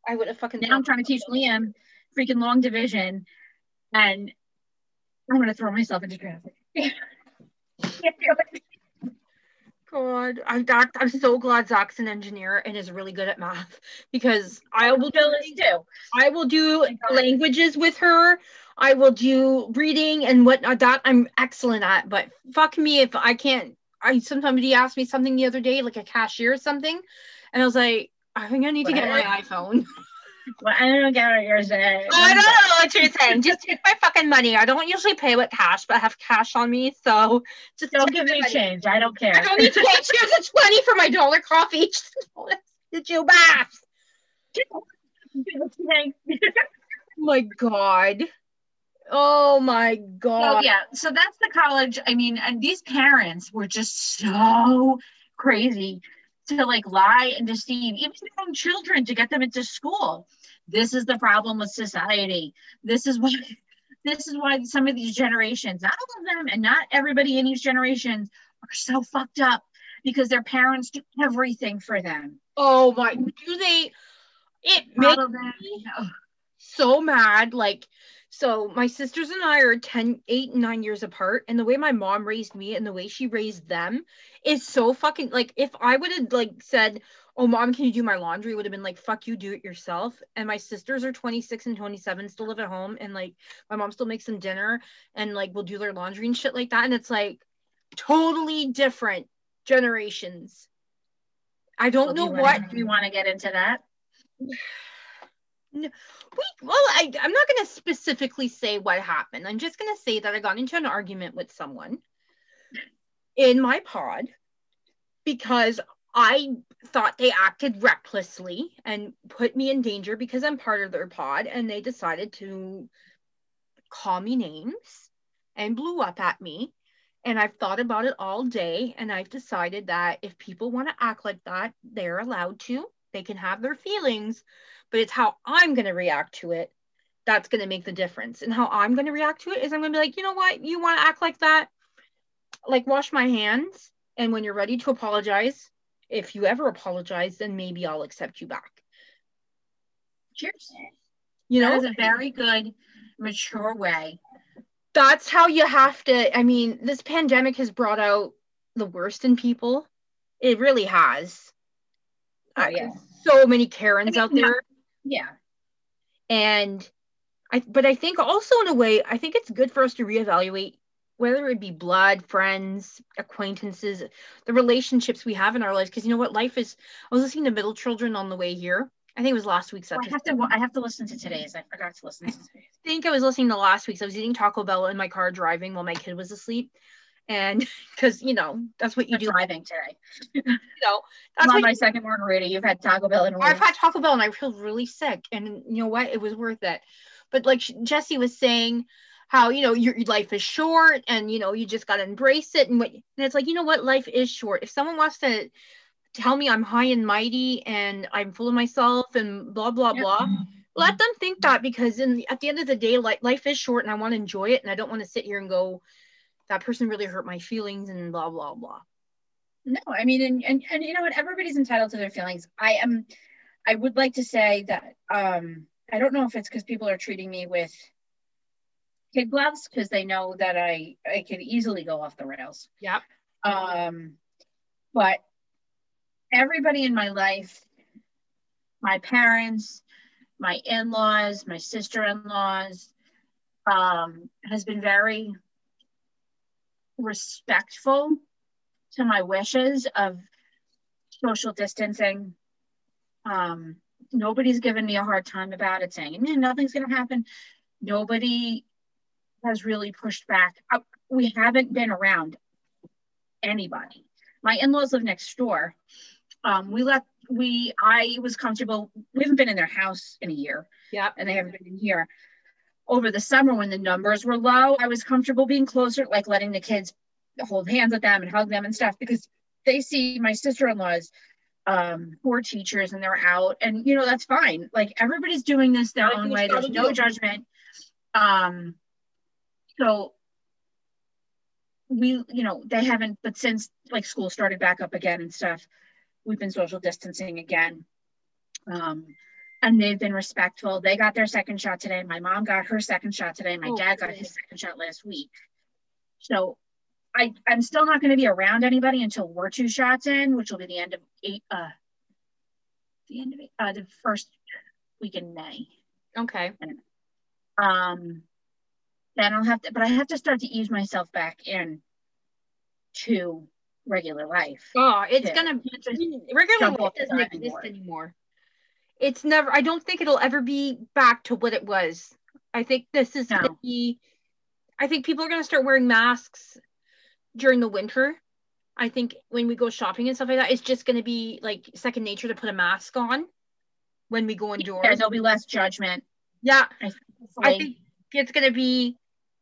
[SPEAKER 1] I would have fucking.
[SPEAKER 2] Now I'm trying to teach Liam freaking long division, and I'm gonna throw myself into traffic.
[SPEAKER 1] God, I'm Doc, I'm so glad Zach's an engineer and is really good at math because I will do
[SPEAKER 2] too.
[SPEAKER 1] I will do languages with her. I will do reading and whatnot. That I'm excellent at. But fuck me if I can't. I somebody asked me something the other day, like a cashier or something, and I was like, I think I need to get my iPhone. [LAUGHS]
[SPEAKER 2] Well, I don't get what you're saying.
[SPEAKER 1] Oh, I don't know what you're saying. Just take my fucking money. I don't usually pay with cash, but I have cash on me, so just
[SPEAKER 2] Don't give me
[SPEAKER 1] money.
[SPEAKER 2] change. I don't care.
[SPEAKER 1] I don't need change. Here's a twenty for my dollar coffee. Did you bath? My God. Oh my God.
[SPEAKER 2] yeah, so that's the college. I mean, and these parents were just so crazy to like lie and deceive even their own children to get them into school. This is the problem with society. This is why [LAUGHS] this is why some of these generations, not all of them and not everybody in these generations are so fucked up because their parents do everything for them.
[SPEAKER 1] Oh my. Do they? It makes.
[SPEAKER 2] Ugh.
[SPEAKER 1] so mad. Like, so my sisters and I are 10, 8, and 9 years apart. And the way my mom raised me and the way she raised them is so fucking like if I would have like said, Oh mom, can you do my laundry? Would have been like, fuck you, do it yourself. And my sisters are 26 and 27, still live at home, and like my mom still makes them dinner and like will do their laundry and shit like that. And it's like totally different generations. I don't
[SPEAKER 2] do
[SPEAKER 1] know
[SPEAKER 2] wanna-
[SPEAKER 1] what
[SPEAKER 2] do you want to get into that.
[SPEAKER 1] We well I, i'm not going to specifically say what happened. I'm just going to say that i got into an argument with someone in my pod because i thought they acted recklessly and put me in danger because i'm part of their pod and they decided to call me names and blew up at me. And i've thought about it all day and i've decided that if people want to act like that they're allowed to. They can have their feelings but it's how I'm going to react to it that's going to make the difference. And how I'm going to react to it is I'm going to be like, you know what? You want to act like that? Like, wash my hands. And when you're ready to apologize, if you ever apologize, then maybe I'll accept you back.
[SPEAKER 2] Cheers.
[SPEAKER 1] You know,
[SPEAKER 2] That is a very good, mature way.
[SPEAKER 1] that's how you have to. I mean, this pandemic has brought out the worst in people. It really has.
[SPEAKER 2] Oh, yeah.
[SPEAKER 1] So many Karens
[SPEAKER 2] I mean,
[SPEAKER 1] out there.
[SPEAKER 2] Yeah.
[SPEAKER 1] and I but I think also in a way I think it's good for us to reevaluate whether it be blood, friends, acquaintances, the relationships we have in our lives because you know what life is I was listening to Middle Children on the way here. I think it was last week's
[SPEAKER 2] Well, I have to. I have to listen to today's. I forgot to listen to today's.
[SPEAKER 1] I think I was listening to last week's. I was eating Taco Bell in my car driving while my kid was asleep. And [LAUGHS] because you know, that's what you
[SPEAKER 2] You're
[SPEAKER 1] do.
[SPEAKER 2] driving today. [LAUGHS]
[SPEAKER 1] You know,
[SPEAKER 2] I'm
[SPEAKER 1] that's
[SPEAKER 2] my second margarita. You've had Taco Bell in a
[SPEAKER 1] I've had Taco Bell and I feel really sick. And you know what? It was worth it. But like Jesse was saying, how you know your, your life is short and you know you just gotta embrace it. And what and it's like, you know what? Life is short. If someone wants to tell me I'm high and mighty and I'm full of myself and blah blah blah, mm-hmm. let them think that because in at the end of the day, like life is short and I want to enjoy it and I don't want to sit here and go, that person really hurt my feelings and blah blah blah.
[SPEAKER 2] No, I mean, and, and and you know what? Everybody's entitled to their feelings. I am. I would like to say that um, I don't know if it's because people are treating me with kid gloves because they know that I I can easily go off the rails.
[SPEAKER 1] Yep.
[SPEAKER 2] Um, but everybody in my life, my parents, my in-laws, my sister-in-laws, um, has been very respectful to my wishes of social distancing. Um, nobody's given me a hard time about it, saying nothing's going to happen. Nobody has really pushed back. Uh, we haven't been around anybody. My in-laws live next door. Um, we let we I was comfortable. We haven't been in their house in a year.
[SPEAKER 1] Yeah.
[SPEAKER 2] And they haven't been in here. Over the summer when the numbers were low, I was comfortable being closer, like letting the kids hold hands with them and hug them and stuff because they see my sister-in-laws um poor teachers and they're out and you know that's fine. Like everybody's doing this their own way. There's no judgment. Um so we you know they haven't but since like school started back up again and stuff we've been social distancing again. Um and they've been respectful they got their second shot today my mom got her second shot today my oh, dad got his second shot last week so I, I'm still not going to be around anybody until we're two shots in, which will be the end of eight, uh, the end of it, uh, the first week in May.
[SPEAKER 1] Okay.
[SPEAKER 2] Um, then I'll have to, but I have to start to ease myself back in to regular life.
[SPEAKER 1] Oh, it's gonna be regular life doesn't exist anymore. anymore. It's never. I don't think it'll ever be back to what it was. I think this is no. gonna be. I think people are gonna start wearing masks during the winter. I think when we go shopping and stuff like that, it's just going to be like second nature to put a mask on when we go indoors.
[SPEAKER 2] Yeah, there'll be less judgment.
[SPEAKER 1] Yeah, I think it's going to be,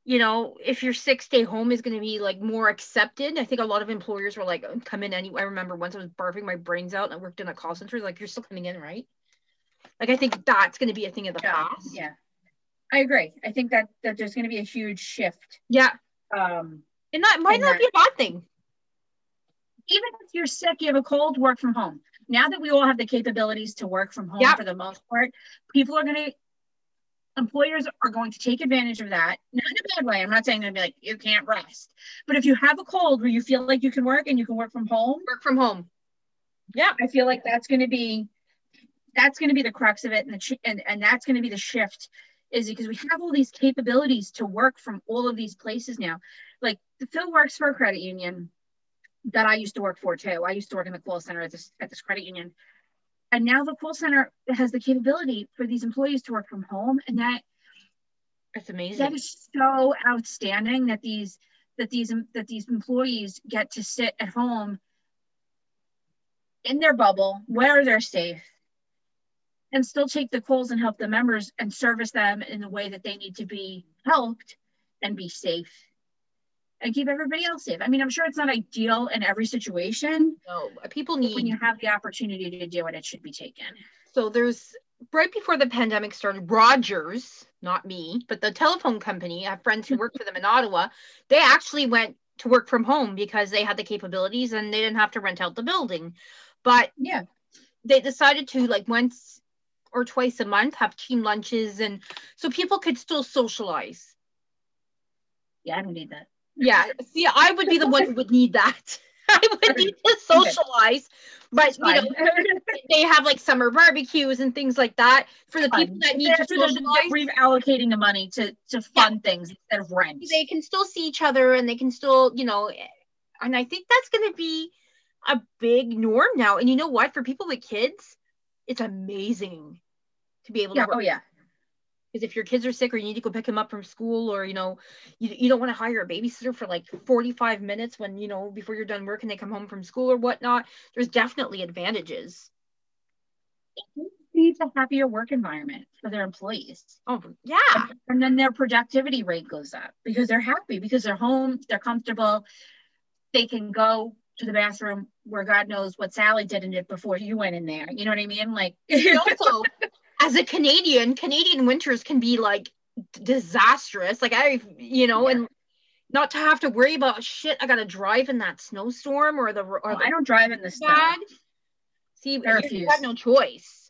[SPEAKER 1] you know, if you're sick, stay home is going to be like more accepted. I think a lot of employers were like, come in anyway. I remember once I was barfing my brains out and I worked in a call center, like you're still coming in, right? Like I think that's going to be a thing of the
[SPEAKER 2] yeah,
[SPEAKER 1] past.
[SPEAKER 2] Yeah, I agree. I think that that there's going to be a huge shift.
[SPEAKER 1] Yeah.
[SPEAKER 2] Um,
[SPEAKER 1] it not might not be a bad thing.
[SPEAKER 2] Even if you're sick, you have a cold, work from home. Now that we all have the capabilities to work from home yep. for the most part, people are going to, employers are going to take advantage of that. Not in a bad way. I'm not saying they're be like, you can't rest. But if you have a cold where you feel like you can work and you can work from home,
[SPEAKER 1] work from home.
[SPEAKER 2] Yeah. I feel like that's going to be, that's going to be the crux of it. And, the, and, and that's going to be the shift is because we have all these capabilities to work from all of these places now. Like Phil works for a credit union that I used to work for too. I used to work in the call center at this at this credit union. And now the call center has the capability for these employees to work from home. And that
[SPEAKER 1] it's amazing.
[SPEAKER 2] That is so outstanding that these that these that these employees get to sit at home in their bubble where they're safe and still take the calls and help the members and service them in the way that they need to be helped and be safe and keep everybody else safe. I mean, I'm sure it's not ideal in every situation.
[SPEAKER 1] No, people need
[SPEAKER 2] when you have the opportunity to do it, it should be taken.
[SPEAKER 1] So there's right before the pandemic started, Rogers, not me, but the telephone company, I have friends who work for them in Ottawa, they actually went to work from home because they had the capabilities and they didn't have to rent out the building. But
[SPEAKER 2] yeah,
[SPEAKER 1] they decided to like once or twice a month have team lunches and so people could still socialize.
[SPEAKER 2] Yeah, I don't need that.
[SPEAKER 1] Yeah, see, I would be the one who would need that. [LAUGHS] I would need to socialize, but you know, they have like summer barbecues and things like that for the people that need to socialize.
[SPEAKER 2] Reallocating the money to to fund yeah. things instead of rent.
[SPEAKER 1] They can still see each other and they can still, you know, and I think that's going to be a big norm now. And you know what? For people with kids, it's amazing to be able
[SPEAKER 2] yeah, to. Oh yeah.
[SPEAKER 1] Because if your kids are sick or you need to go pick them up from school or you know you, you don't want to hire a babysitter for like 45 minutes when you know before you're done work and they come home from school or whatnot there's definitely advantages it
[SPEAKER 2] needs a happier work environment for their employees
[SPEAKER 1] oh yeah
[SPEAKER 2] and then their productivity rate goes up because they're happy because they're home they're comfortable they can go to the bathroom where God knows what Sally did in it before you went in there. You know what I mean? Like [LAUGHS]
[SPEAKER 1] also as a Canadian, Canadian winters can be like disastrous. Like I, you know, yeah. and not to have to worry about shit. I gotta drive in that snowstorm or the or
[SPEAKER 2] well,
[SPEAKER 1] the
[SPEAKER 2] I don't drive in the snow.
[SPEAKER 1] See, you, you have no choice.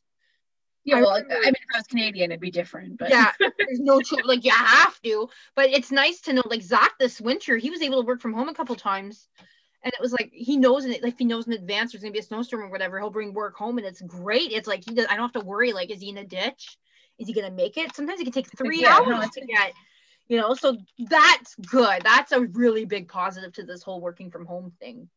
[SPEAKER 2] Yeah, well, I, mean, if I was Canadian, it'd be different. But
[SPEAKER 1] yeah, [LAUGHS] there's no choice. Like you have to. But it's nice to know. Like Zach, this winter, he was able to work from home a couple times, and it was like he knows it like he knows in advance there's gonna be a snowstorm or whatever he'll bring work home and it's great it's like he does i don't have to worry like is he in a ditch is he gonna make it sometimes it can take three yeah, hours no, to get You know, so that's good. That's a really big positive to this whole working from home thing.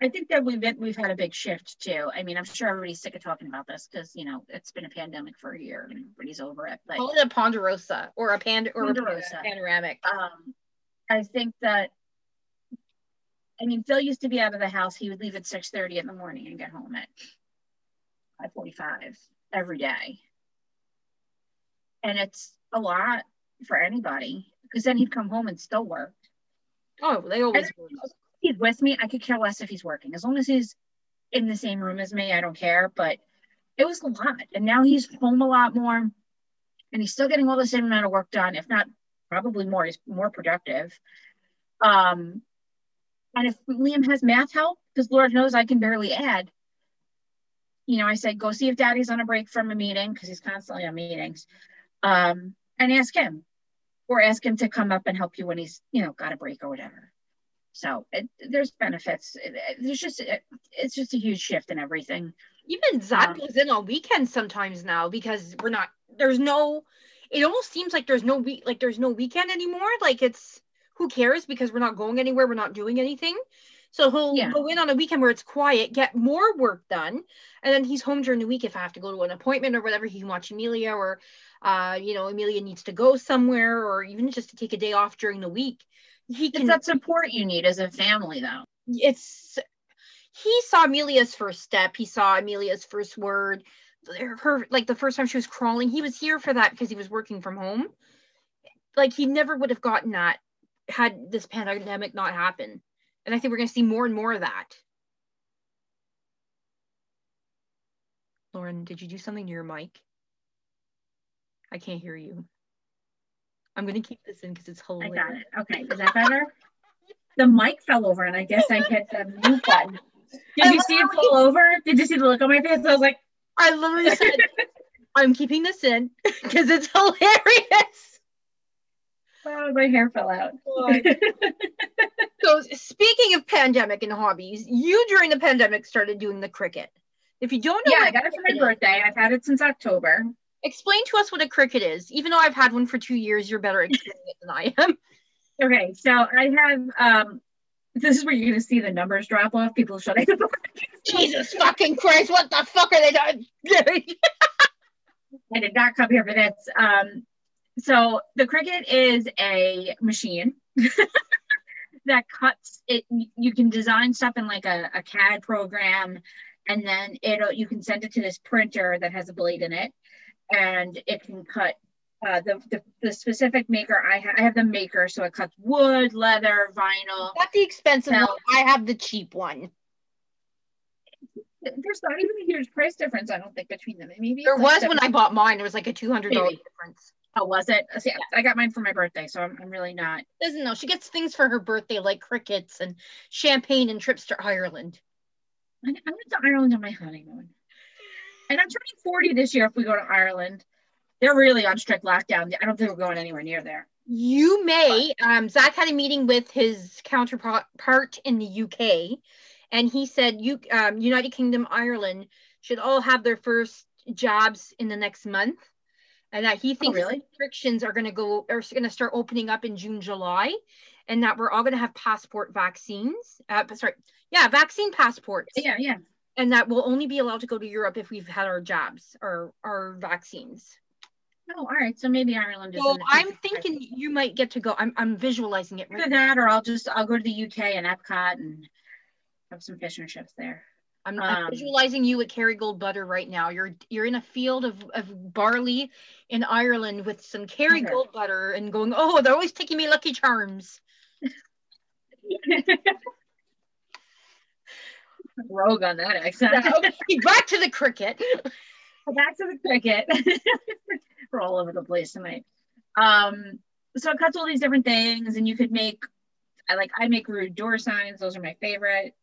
[SPEAKER 2] I think that we've been, we've had a big shift too. I mean, I'm sure everybody's sick of talking about this because you know it's been a pandemic for a year and everybody's over it. But
[SPEAKER 1] Call it a ponderosa or a pand or
[SPEAKER 2] Ponderosa.
[SPEAKER 1] a panoramic.
[SPEAKER 2] um, I think that I mean Phil used to be out of the house. He would leave at 6:30 in the morning and get home at 5:45 every day, and it's a lot for anybody because then he'd come home and still work.
[SPEAKER 1] Oh, they always
[SPEAKER 2] he's with me, I could care less if he's working. As long as he's in the same room as me, I don't care. But it was a lot. And now he's home a lot more. And he's still getting all the same amount of work done, if not probably more. He's more productive. Um, and if Liam has math help, because Lord knows I can barely add, you know, I said, go see if daddy's on a break from a meeting, because he's constantly on meetings. Um, and ask him. Or ask him to come up and help you when he's, you know, got a break or whatever. So it, there's benefits. It- it- There's just it, it's just a huge shift in everything.
[SPEAKER 1] even Zach
[SPEAKER 2] Um,
[SPEAKER 1] goes in on weekends sometimes now because we're not there's no it almost seems like there's no week like there's no weekend anymore like it's who cares because we're not going anywhere we're not doing anything so he'll
[SPEAKER 2] Yeah.
[SPEAKER 1] go in on a weekend where it's quiet get more work done and then he's home during the week if i have to go to an appointment or whatever he can watch amelia or uh you know amelia needs to go somewhere or even just to take a day off during the week he
[SPEAKER 2] It's
[SPEAKER 1] can
[SPEAKER 2] that support you need as a family, though.
[SPEAKER 1] it's he saw Amelia's first step. He saw Amelia's first word. Her- like the first time she was crawling, he was here for that because he was working from home. Like he never would have gotten that had this pandemic not happened. And I think we're going to see more and more of that. Lauren, did you do something to your mic? I can't hear you. I'm going to keep this in because it's hilarious.
[SPEAKER 2] I got it. Okay, is that better? the mic fell over, and I guess I hit the mute button. Did you see it fall over? Did you see the look on my face? I was like,
[SPEAKER 1] I literally said, [LAUGHS] I'm keeping this in because it's hilarious.
[SPEAKER 2] Oh, my hair fell out. [LAUGHS]
[SPEAKER 1] so, speaking of pandemic and hobbies, you during the pandemic started doing the Cricut. If you don't know,
[SPEAKER 2] yeah, I got it for my
[SPEAKER 1] is,
[SPEAKER 2] birthday. I've had it since October.
[SPEAKER 1] Explain to us what a Cricut is. Even though I've had one for two years, you're better at explaining it than I am. [LAUGHS]
[SPEAKER 2] Okay, so I have um this is where you're gonna see the numbers drop off, people shutting the book.
[SPEAKER 1] Jesus fucking Christ, what the fuck are they doing? [LAUGHS]
[SPEAKER 2] I did not come here for this. Um so the Cricut is a machine [LAUGHS] that cuts it you can design stuff in like a, a CAD program and then it'll you can send it to this printer that has a blade in it and it can cut uh, the, the the specific maker I, ha- I have the maker so it cuts wood leather vinyl
[SPEAKER 1] Not the expensive one. I have the cheap one.
[SPEAKER 2] there's not even a huge price difference i don't think between them maybe
[SPEAKER 1] There
[SPEAKER 2] it's like
[SPEAKER 1] was when I bought mine. It was like a two hundred dollars
[SPEAKER 2] Maybe.
[SPEAKER 1] difference.
[SPEAKER 2] Oh was it? See, i got mine for my birthday so i'm, I'm really not.
[SPEAKER 1] Doesn't know. She gets things for her birthday like Cricuts and champagne and trips to Ireland.
[SPEAKER 2] I, I went to ireland on my honeymoon. And i'm turning 40 this year if we go to ireland. They're really on strict lockdown. I don't think we're going anywhere near there.
[SPEAKER 1] You may. Um, Zach had a meeting with his counterpart in the UK, and he said you, um, United Kingdom, Ireland should all have their first jobs in the next month, and that he thinks
[SPEAKER 2] really?
[SPEAKER 1] restrictions are going to go are going to start opening up in June, July, and that we're all going to have passport vaccines. Uh, sorry, yeah, vaccine passports,
[SPEAKER 2] yeah yeah
[SPEAKER 1] and that we'll only be allowed to go to Europe if we've had our jobs or our vaccines.
[SPEAKER 2] oh all right so maybe ireland is
[SPEAKER 1] So I'm thinking you might get to go. I'm I'm visualizing it right
[SPEAKER 2] Either that or i'll just i'll go to the uk and epcot and have some fish and chips there
[SPEAKER 1] I'm, I'm
[SPEAKER 2] Um,
[SPEAKER 1] visualizing you at Kerrygold butter right now. You're you're in a field of, of barley in Ireland with some Kerrygold butter and going, oh, they're always taking me Lucky Charms. [LAUGHS]
[SPEAKER 2] rogue on that accent
[SPEAKER 1] okay, back to the Cricut. [LAUGHS]
[SPEAKER 2] back to the Cricut. [LAUGHS] We're all over the place tonight. Um, so it cuts all these different things, and you could make. I like I make rude door signs. Those are my favorite.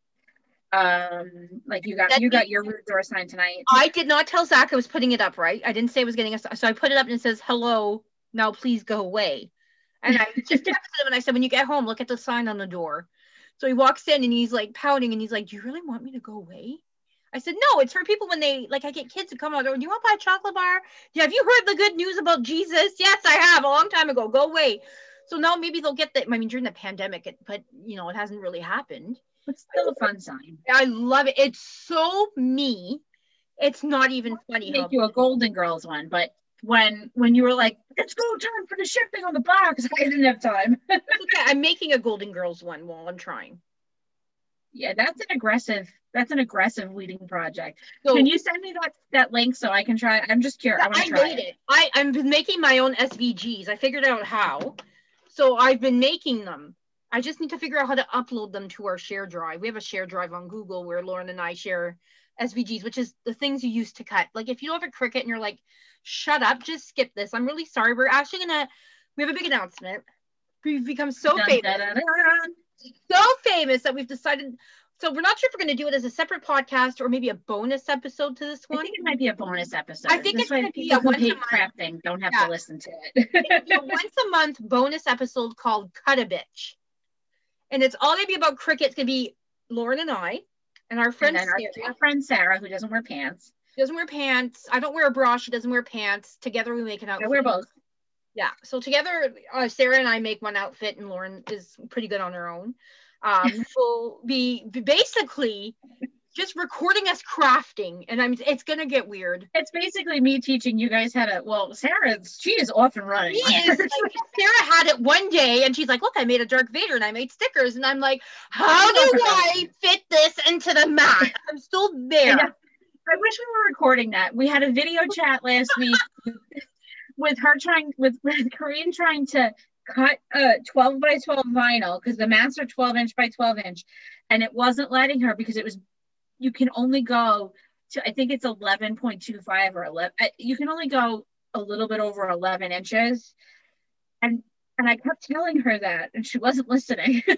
[SPEAKER 2] Um, like you got
[SPEAKER 1] That
[SPEAKER 2] you got your rude door sign tonight.
[SPEAKER 1] I did not tell Zach I was putting it up right. I didn't say I was getting a so I put it up and it says hello. Now please go away. And I just [LAUGHS] texted him and I said, when you get home, look at the sign on the door. So he walks in and he's like pouting and he's like, Do you really want me to go away? I said, no, it's for people when they like I get kids to come out. Oh, do you want to buy a chocolate bar? Yeah, have you heard the good news about Jesus? Yes, I have a long time ago. Go away. So now maybe they'll get that. I mean, during the pandemic, it, but you know, it hasn't really happened.
[SPEAKER 2] It's still a fun sign.
[SPEAKER 1] I love it. It's so me. It's not even funny.
[SPEAKER 2] Make you a Golden Girls one, but when when you were like, it's go time for the shipping on the box, [LAUGHS] I didn't have time. [LAUGHS]
[SPEAKER 1] okay, I'm making a Golden Girls one while I'm trying.
[SPEAKER 2] Yeah, that's an aggressive. That's an aggressive weeding project. So, can you send me that that link so I can try? I'm just curious. I, I made it. it.
[SPEAKER 1] I I'm making my own SVGs. I figured out how. So I've been making them. I just need to figure out how to upload them to our share drive. We have a share drive on Google where Lauren and I share SVGs, which is the things you use to cut. Like if you don't have a Cricut and you're like, shut up, just skip this. I'm really sorry. We're actually gonna we have a big announcement. We've become so dun, famous. Dun, dun, [LAUGHS] so famous that we've decided so we're not sure if we're going to do it as a separate podcast or maybe a bonus episode to this one.
[SPEAKER 2] I think it might be a bonus episode.
[SPEAKER 1] I think this it's going to be a once a month
[SPEAKER 2] crafting. Don't have yeah. to listen to it.
[SPEAKER 1] a [LAUGHS] once a month bonus episode called "Cut a Bitch," and it's all to be about Cricut. It's to be Lauren and I, and our friend
[SPEAKER 2] and Sarah. Our, our friend Sarah, who doesn't wear pants.
[SPEAKER 1] She doesn't wear pants. I don't wear a bra. She doesn't wear pants. Together we make an outfit.
[SPEAKER 2] I wear both.
[SPEAKER 1] Yeah. So together, uh, Sarah and I make one outfit, and Lauren is pretty good on her own um, [LAUGHS] will be basically just recording us crafting and i'm it's gonna get weird.
[SPEAKER 2] It's basically me teaching you guys how to well sarah she is off and running.
[SPEAKER 1] Is, like, sarah had it one day and she's like look i made a Darth Vader and i made stickers and i'm like how do i fit this into the mat i'm still there. I,
[SPEAKER 2] I wish we were recording that. We had a video chat last week [LAUGHS] with her trying with, with Carine trying to cut a 12 by 12 vinyl because the mats are 12 inch by 12 inch and it wasn't letting her because it was you can only go to i think it's 11.25 or 11 you can only go a little bit over 11 inches and and i kept telling her that and she wasn't listening [LAUGHS]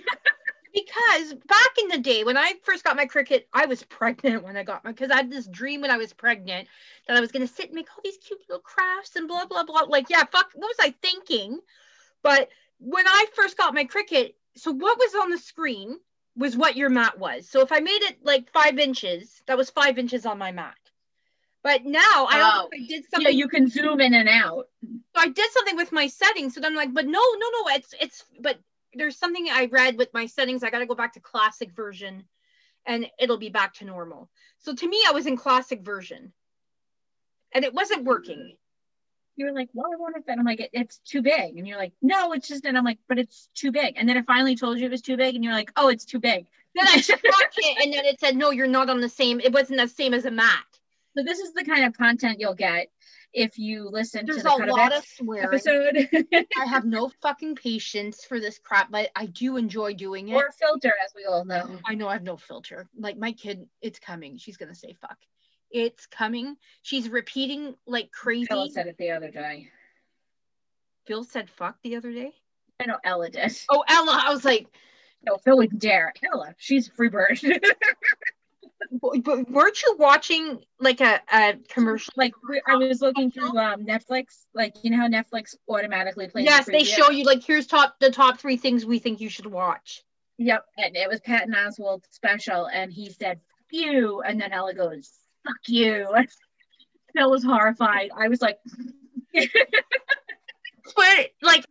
[SPEAKER 1] because back in the day when I first got my Cricut, I was pregnant when I got my because I had this dream when I was pregnant that I was gonna sit and make all these cute little crafts and blah blah blah. Like, yeah, fuck, what was I thinking? But when I first got my Cricut, so what was on the screen was what your mat was. So if I made it like five inches, that was five inches on my mat. But now I oh. I did something.
[SPEAKER 2] Yeah, you can zoom in and out.
[SPEAKER 1] So I did something with my settings. So then I'm like, but no, no, no, it's it's but there's something I read with my settings. I gotta go back to classic version and it'll be back to normal. So to me, I was in classic version and it wasn't working
[SPEAKER 2] you were like, well, I want it fit. I'm like, it, it's too big. And you're like, no, it's just, and I'm like, but it's too big. And then I finally told you it was too big. And you're like, oh, it's too big. [LAUGHS]
[SPEAKER 1] Then I [LAUGHS] it and then it said, no, you're not on the same, it wasn't the same as a mat.
[SPEAKER 2] So this is the kind of content you'll get if you listen
[SPEAKER 1] There's
[SPEAKER 2] to the
[SPEAKER 1] a lot of swearing. episode. [LAUGHS] I have no fucking patience for this crap, but I do enjoy doing it.
[SPEAKER 2] Or filter, as we all know.
[SPEAKER 1] I know I have no filter. Like my kid, it's coming. She's gonna say fuck. It's coming. She's repeating like crazy.
[SPEAKER 2] Phil said it the other day.
[SPEAKER 1] Phil said fuck the other day?
[SPEAKER 2] I know Ella did.
[SPEAKER 1] Oh, Ella. I was like,
[SPEAKER 2] no, Phil would dare. Ella, she's free bird.
[SPEAKER 1] but weren't you watching like a, a commercial?
[SPEAKER 2] Like I was looking through um, Netflix, like you know how Netflix automatically plays.
[SPEAKER 1] Yes, the they show you like here's top the top three things we think you should watch.
[SPEAKER 2] Yep, and it was Patton Oswalt special, and he said "you," and then Ella goes fuck you. [LAUGHS] Phil was horrified. I was like, [LAUGHS]
[SPEAKER 1] but like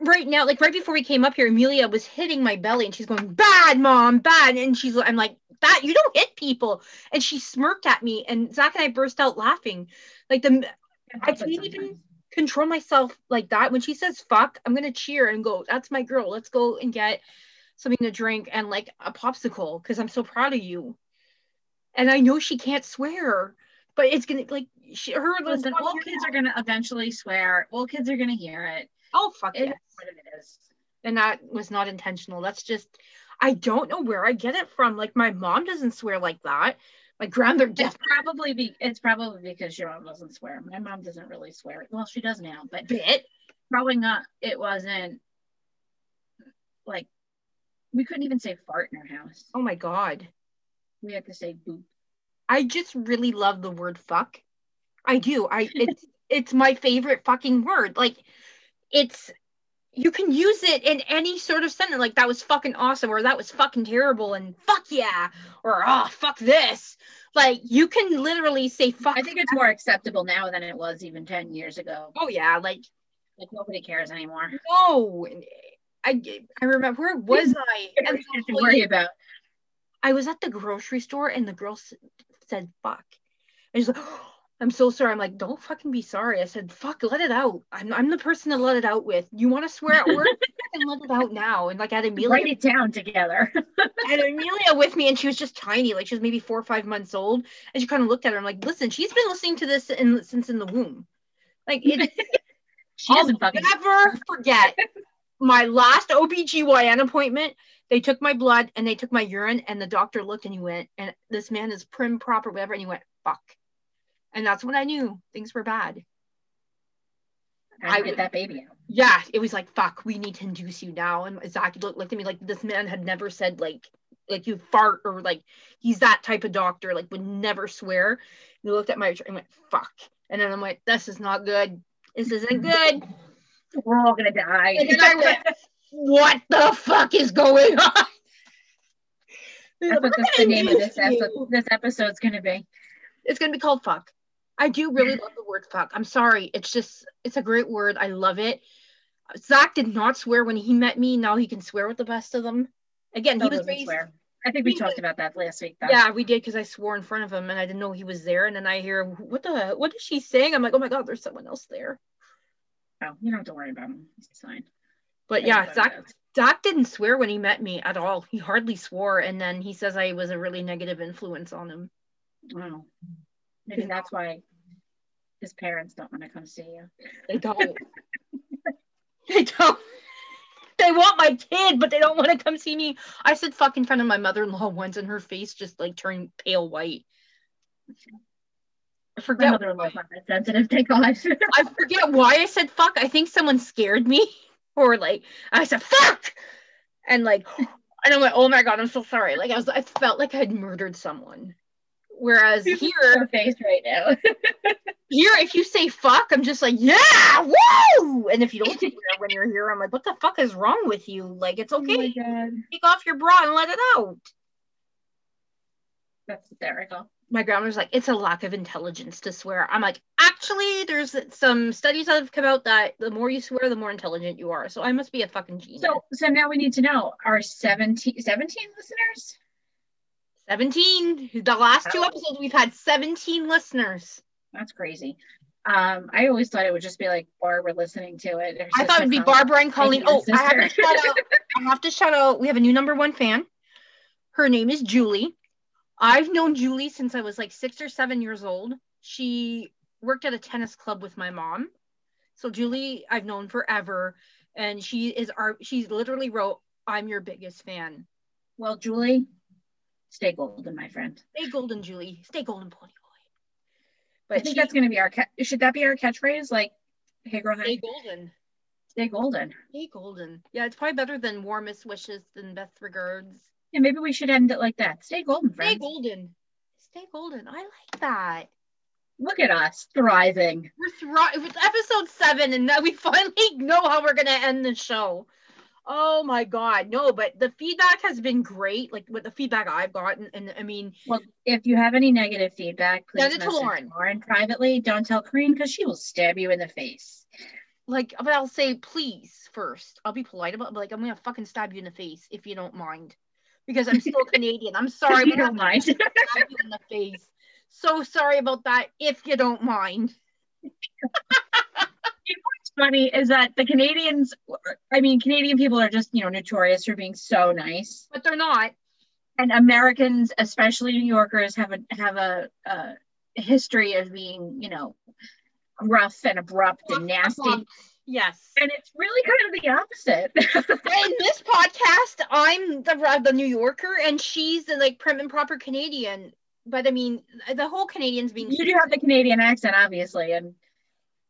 [SPEAKER 1] right now, like right before we came up here, Amelia was hitting my belly and she's going, bad mom, bad. And she's, I'm like, that you don't hit people. And she smirked at me and Zach and I burst out laughing. Like the, I can't even control myself like that. When she says fuck, I'm going to cheer and go, that's my girl. Let's go and get something to drink and like a popsicle because I'm so proud of you and I know she can't swear, but it's gonna like she, her.
[SPEAKER 2] Listen, all kids are gonna eventually swear. All kids are gonna hear it.
[SPEAKER 1] Oh fuck it! What it is. And that was not intentional. That's just I don't know where I get it from. Like my mom doesn't swear like that. My grandmother
[SPEAKER 2] It's probably be it's probably because your mom doesn't swear. My mom doesn't really swear. Well, she does now, but
[SPEAKER 1] bit.
[SPEAKER 2] Growing up, it wasn't like we couldn't even say fart in our house.
[SPEAKER 1] Oh my god
[SPEAKER 2] we had to say boop.
[SPEAKER 1] I just really love the word fuck. I do. I [LAUGHS] it's it's my favorite fucking word. Like it's you can use it in any sort of sentence like that was fucking awesome or that was fucking terrible and fuck yeah or oh fuck this like you can literally say fuck
[SPEAKER 2] I think it's more acceptable now than it was even 10 years ago.
[SPEAKER 1] oh yeah like
[SPEAKER 2] Like nobody cares anymore.
[SPEAKER 1] no i i remember where was [LAUGHS] i
[SPEAKER 2] You
[SPEAKER 1] And
[SPEAKER 2] have to worry about.
[SPEAKER 1] I was at the grocery store and the girl s- said fuck. And she's like, "Oh, [GASPS] I'm so sorry. I'm like, don't fucking be sorry. I said, fuck, let it out. I'm, I'm the person to let it out with. You want to swear at work? [LAUGHS] fucking let it out now. And like I had
[SPEAKER 2] Write it down together. [LAUGHS]
[SPEAKER 1] and had Amelia with me and she was just tiny. Like she was maybe four or five months old. And she kind of looked at her. I'm like, listen, she's been listening to this in, since in the womb. Like it, [LAUGHS]
[SPEAKER 2] she doesn't fucking.
[SPEAKER 1] never forget my last OBGYN appointment. They took my blood and they took my urine, and the doctor looked and he went, and this man is prim, proper, whatever. And he went, fuck. And that's when I knew things were bad.
[SPEAKER 2] I
[SPEAKER 1] I-
[SPEAKER 2] get that baby out.
[SPEAKER 1] Yeah, it was like, fuck, we need to induce you now. And Zach looked, looked at me like this man had never said, like, like you fart or like he's that type of doctor, like would never swear. And he looked at my and went, fuck. And then I'm like, this is not good. This isn't good.
[SPEAKER 2] We're all gonna die.
[SPEAKER 1] And then I went, what the fuck is going on?
[SPEAKER 2] That's what this, the name of this episode, this episode's gonna be.
[SPEAKER 1] It's gonna be called fuck. I do really love the word fuck. I'm sorry. It's just it's a great word. I love it. Zach did not swear when he met me. Now he can swear with the best of them. Again, he was raised.
[SPEAKER 2] swear. I think we talked
[SPEAKER 1] was-
[SPEAKER 2] about that last week. Though.
[SPEAKER 1] Yeah, we did because I swore in front of him and I didn't know he was there. And then I hear, what the what is she saying? I'm like, oh my god, there's someone else there.
[SPEAKER 2] Oh, you don't have to worry about him. It's fine.
[SPEAKER 1] But
[SPEAKER 2] That's
[SPEAKER 1] yeah, Zach. Zach didn't swear when he met me at all. He hardly swore. And then he says I was a really negative influence on him.
[SPEAKER 2] Wow. Maybe that's why his parents don't want to come see you.
[SPEAKER 1] They don't. [LAUGHS] they don't. They want my kid, but they don't want to come see me. I said fuck in front of my mother-in-law [LAUGHS] once, and her face just like turned pale white. I
[SPEAKER 2] My
[SPEAKER 1] forget.
[SPEAKER 2] mother-in-law's not sensitive. Thank God.
[SPEAKER 1] I forget why I said fuck. I think someone scared me, [LAUGHS] or like I said fuck, and like, and I'm like, oh my god, I'm so sorry. Like I was, I felt like I had murdered someone. Whereas here,
[SPEAKER 2] Her face right now. [LAUGHS]
[SPEAKER 1] here if you say fuck i'm just like yeah woo and if you don't swear when you're here i'm like what the fuck is wrong with you like it's
[SPEAKER 2] Oh
[SPEAKER 1] okay
[SPEAKER 2] God.
[SPEAKER 1] take off your bra and let it out
[SPEAKER 2] That's hysterical.
[SPEAKER 1] My grandma's like it's a lack of intelligence to swear i'm like actually there's some studies that have come out that the more you swear the more intelligent you are so i must be a fucking genius
[SPEAKER 2] So, so now we need to know our 17, 17 listeners.
[SPEAKER 1] 17 the last two episodes we've had 17 listeners
[SPEAKER 2] That's crazy. Um, I always thought it would just be like Barbara listening to it. or
[SPEAKER 1] i thought it'd be barbara and colleen oh i have to shout out I have to shout out. We have a new number one fan. Her name is Julie. I've known Julie since I was like six or seven years old. She worked at a tennis club with my mom. So Julie, I've known forever, and she is our. She's literally wrote, "I'm your biggest fan."
[SPEAKER 2] Well, Julie, stay golden, my friend.
[SPEAKER 1] Stay golden, Julie. Stay golden, pony boy.
[SPEAKER 2] I
[SPEAKER 1] But
[SPEAKER 2] think
[SPEAKER 1] she,
[SPEAKER 2] that's going to be our should that be our catchphrase? Like, hey girl,
[SPEAKER 1] stay golden.
[SPEAKER 2] stay golden.
[SPEAKER 1] Stay golden. Yeah, it's probably better than warmest wishes than best regards.
[SPEAKER 2] Yeah, maybe we should end it like that. Stay golden, friends.
[SPEAKER 1] Stay golden. Stay golden. I like that.
[SPEAKER 2] Look at us thriving.
[SPEAKER 1] We're thriving. It's episode seven, and now we [LAUGHS] finally know how we're gonna end the show. Oh my god, no! But the feedback has been great. Like with the feedback I've gotten, and I mean,
[SPEAKER 2] Well, if you have any negative feedback, please
[SPEAKER 1] Send it to Lauren.
[SPEAKER 2] Lauren privately. Don't tell Carine because she will stab you in the face.
[SPEAKER 1] like, but I'll say please first. I'll be polite about, it, but like, I'm gonna fucking stab you in the face if you don't mind, because I'm still Canadian. I'm [LAUGHS] sorry,
[SPEAKER 2] you don't mind.
[SPEAKER 1] you in the face. So sorry about that. If you don't mind. [LAUGHS]
[SPEAKER 2] What's funny is that the Canadians, I mean, Canadian people are just, you know, notorious for being so nice.
[SPEAKER 1] But they're not.
[SPEAKER 2] And Americans, especially New Yorkers, have a have a, a history of being, you know, rough and abrupt and nasty.
[SPEAKER 1] Yes.
[SPEAKER 2] And it's really kind of the opposite. [LAUGHS]
[SPEAKER 1] in this podcast, I'm the uh, the New Yorker, and she's the like prim and proper Canadian. But I mean, uh, the whole Canadians being
[SPEAKER 2] you do have the Canadian accent, obviously, and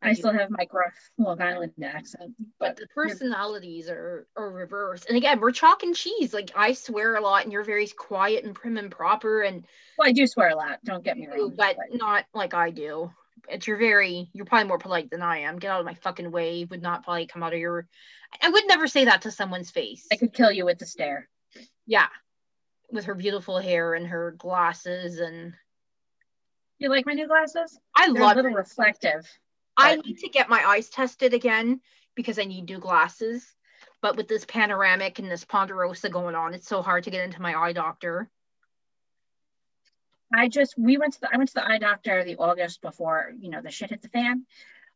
[SPEAKER 1] I
[SPEAKER 2] I still have my gruff Long Island accent.
[SPEAKER 1] but
[SPEAKER 2] But
[SPEAKER 1] the personalities are are reversed. And again, we're chalk and cheese. Like I swear a lot, and you're very quiet and prim and proper, and
[SPEAKER 2] well, I do swear a lot. Don't get me wrong.
[SPEAKER 1] but not like I do. But you're very you're probably more polite than I am. Get out of my fucking way. Would not probably come out of your I would never say that to someone's face.
[SPEAKER 2] I could kill you with the stare.
[SPEAKER 1] Yeah. With her beautiful hair and her glasses and
[SPEAKER 2] You like my new glasses?
[SPEAKER 1] I
[SPEAKER 2] They're a
[SPEAKER 1] love
[SPEAKER 2] little
[SPEAKER 1] it.
[SPEAKER 2] reflective.
[SPEAKER 1] I
[SPEAKER 2] but-
[SPEAKER 1] need to get my eyes tested again because I need new glasses. But with this panoramic and this ponderosa going on, it's so hard to get into my eye doctor.
[SPEAKER 2] I just we went to the I went to the eye doctor the August before you know the shit hit the fan.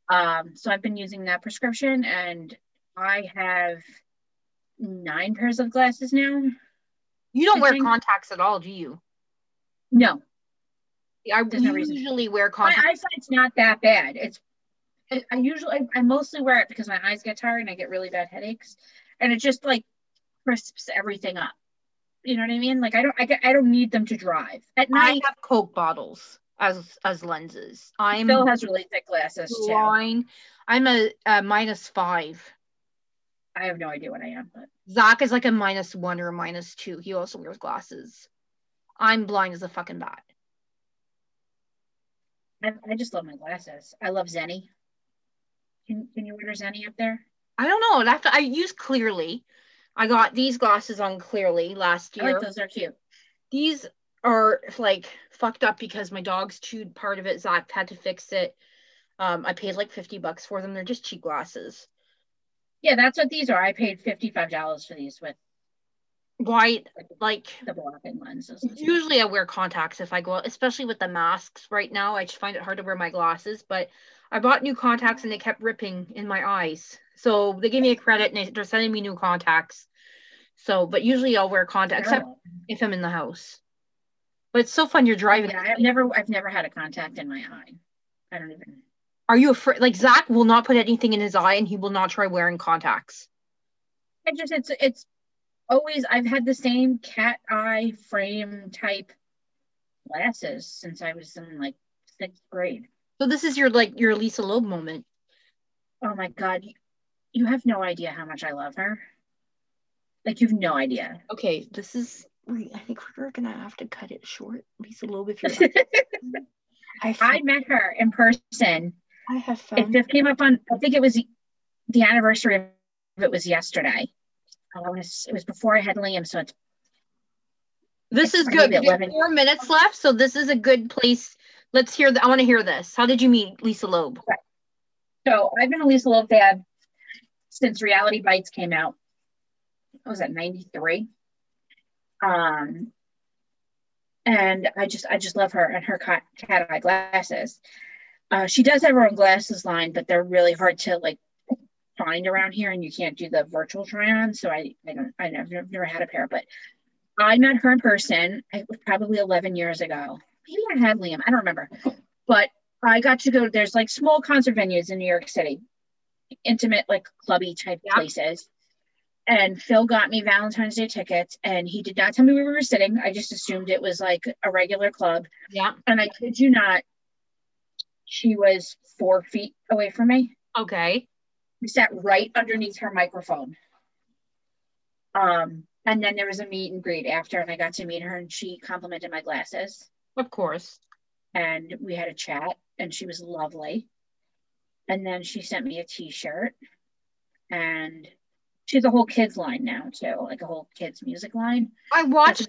[SPEAKER 2] Um, so I've been using that prescription, and I have nine pairs of glasses now.
[SPEAKER 1] You don't wear contacts at all, do you?
[SPEAKER 2] No,
[SPEAKER 1] I
[SPEAKER 2] There's no
[SPEAKER 1] usually wear contacts.
[SPEAKER 2] my eyesight's not that bad. It's I, I usually I, I mostly wear it because my eyes get tired and I get really bad headaches, and it just like crisps everything up. You know what I mean? Like I don't I, I don't need them to drive at night.
[SPEAKER 1] I have Coke bottles as as lenses. I'm
[SPEAKER 2] Phil has really thick glasses too.
[SPEAKER 1] blind. I'm a, a minus five.
[SPEAKER 2] I have no idea what I am, but
[SPEAKER 1] Zach is like a minus one or a minus two. He also wears glasses. I'm blind as a fucking bat.
[SPEAKER 2] I, I just love my glasses. I love Zenni. Can, can you order Zenni up there?
[SPEAKER 1] I don't know. I'd have to, I use clearly. I got these glasses on clearly last
[SPEAKER 2] I
[SPEAKER 1] year.
[SPEAKER 2] like those. They're cute.
[SPEAKER 1] These are like fucked up because my dogs chewed part of it. Zach had to fix it. Um, I paid like 50 bucks for them. They're just cheap glasses.
[SPEAKER 2] Yeah, that's what these are. I paid $55 for these with
[SPEAKER 1] White, like
[SPEAKER 2] the blocking lenses.
[SPEAKER 1] usually I wear contacts if I go out, especially with the masks right now. I just find it hard to wear my glasses, but I bought new contacts and they kept ripping in my eyes. So they gave me a credit and they- they're sending me new contacts. So, but usually I'll wear contacts except if I'm in the house. But it's so fun. You're driving.
[SPEAKER 2] yeah, I've never I've never had a contact in my eye. I don't even
[SPEAKER 1] Are you afraid? Like Zach will not put anything in his eye and he will not try wearing contacts.
[SPEAKER 2] I just it's it's always I've had the same cat eye frame type glasses since I was in like sixth grade.
[SPEAKER 1] So this is your like your Lisa Loeb moment.
[SPEAKER 2] Oh my god, you, you have no idea how much I love her. Like you've no idea.
[SPEAKER 1] Okay, this is. Wait, I think we're gonna have to cut it short, Lisa Loeb. If you're, [LAUGHS] [LAUGHS] I,
[SPEAKER 2] I met her in person.
[SPEAKER 1] I have
[SPEAKER 2] It just came up on. I think it was the anniversary of it was yesterday. Uh, I was, it was before I had Liam, so it's
[SPEAKER 1] This is good. We have four minutes left, so this is a good place. Let's hear. The, I want to hear this. How did you meet Lisa Loeb?
[SPEAKER 2] so I've been a Lisa Loeb fan since Reality Bites came out. What was that 93? Um, and I just I just love her and her cat, eye glasses. Uh, she does have her own glasses line, but they're really hard to like find around here, and you can't do the virtual try on. So I I don't I never never had a pair, but I met her in person. It was probably 11 years ago. Maybe I had Liam. I don't remember, but I got to go. There's like small concert venues in New York City, intimate like clubby type
[SPEAKER 1] Yeah.
[SPEAKER 2] places. And Phil got me Valentine's Day tickets, and he did not tell me where we were sitting. I just assumed it was like a regular club.
[SPEAKER 1] Yeah.
[SPEAKER 2] And I kid you not, she was four feet away from me.
[SPEAKER 1] Okay.
[SPEAKER 2] We sat right underneath her microphone. Um, and then there was a meet and greet after, and I got to meet her, and she complimented my glasses,
[SPEAKER 1] Of course.
[SPEAKER 2] and we had a chat, and she was lovely. And then she sent me a T-shirt, and she's a whole kids line now too, like a whole kids music line.
[SPEAKER 1] I watched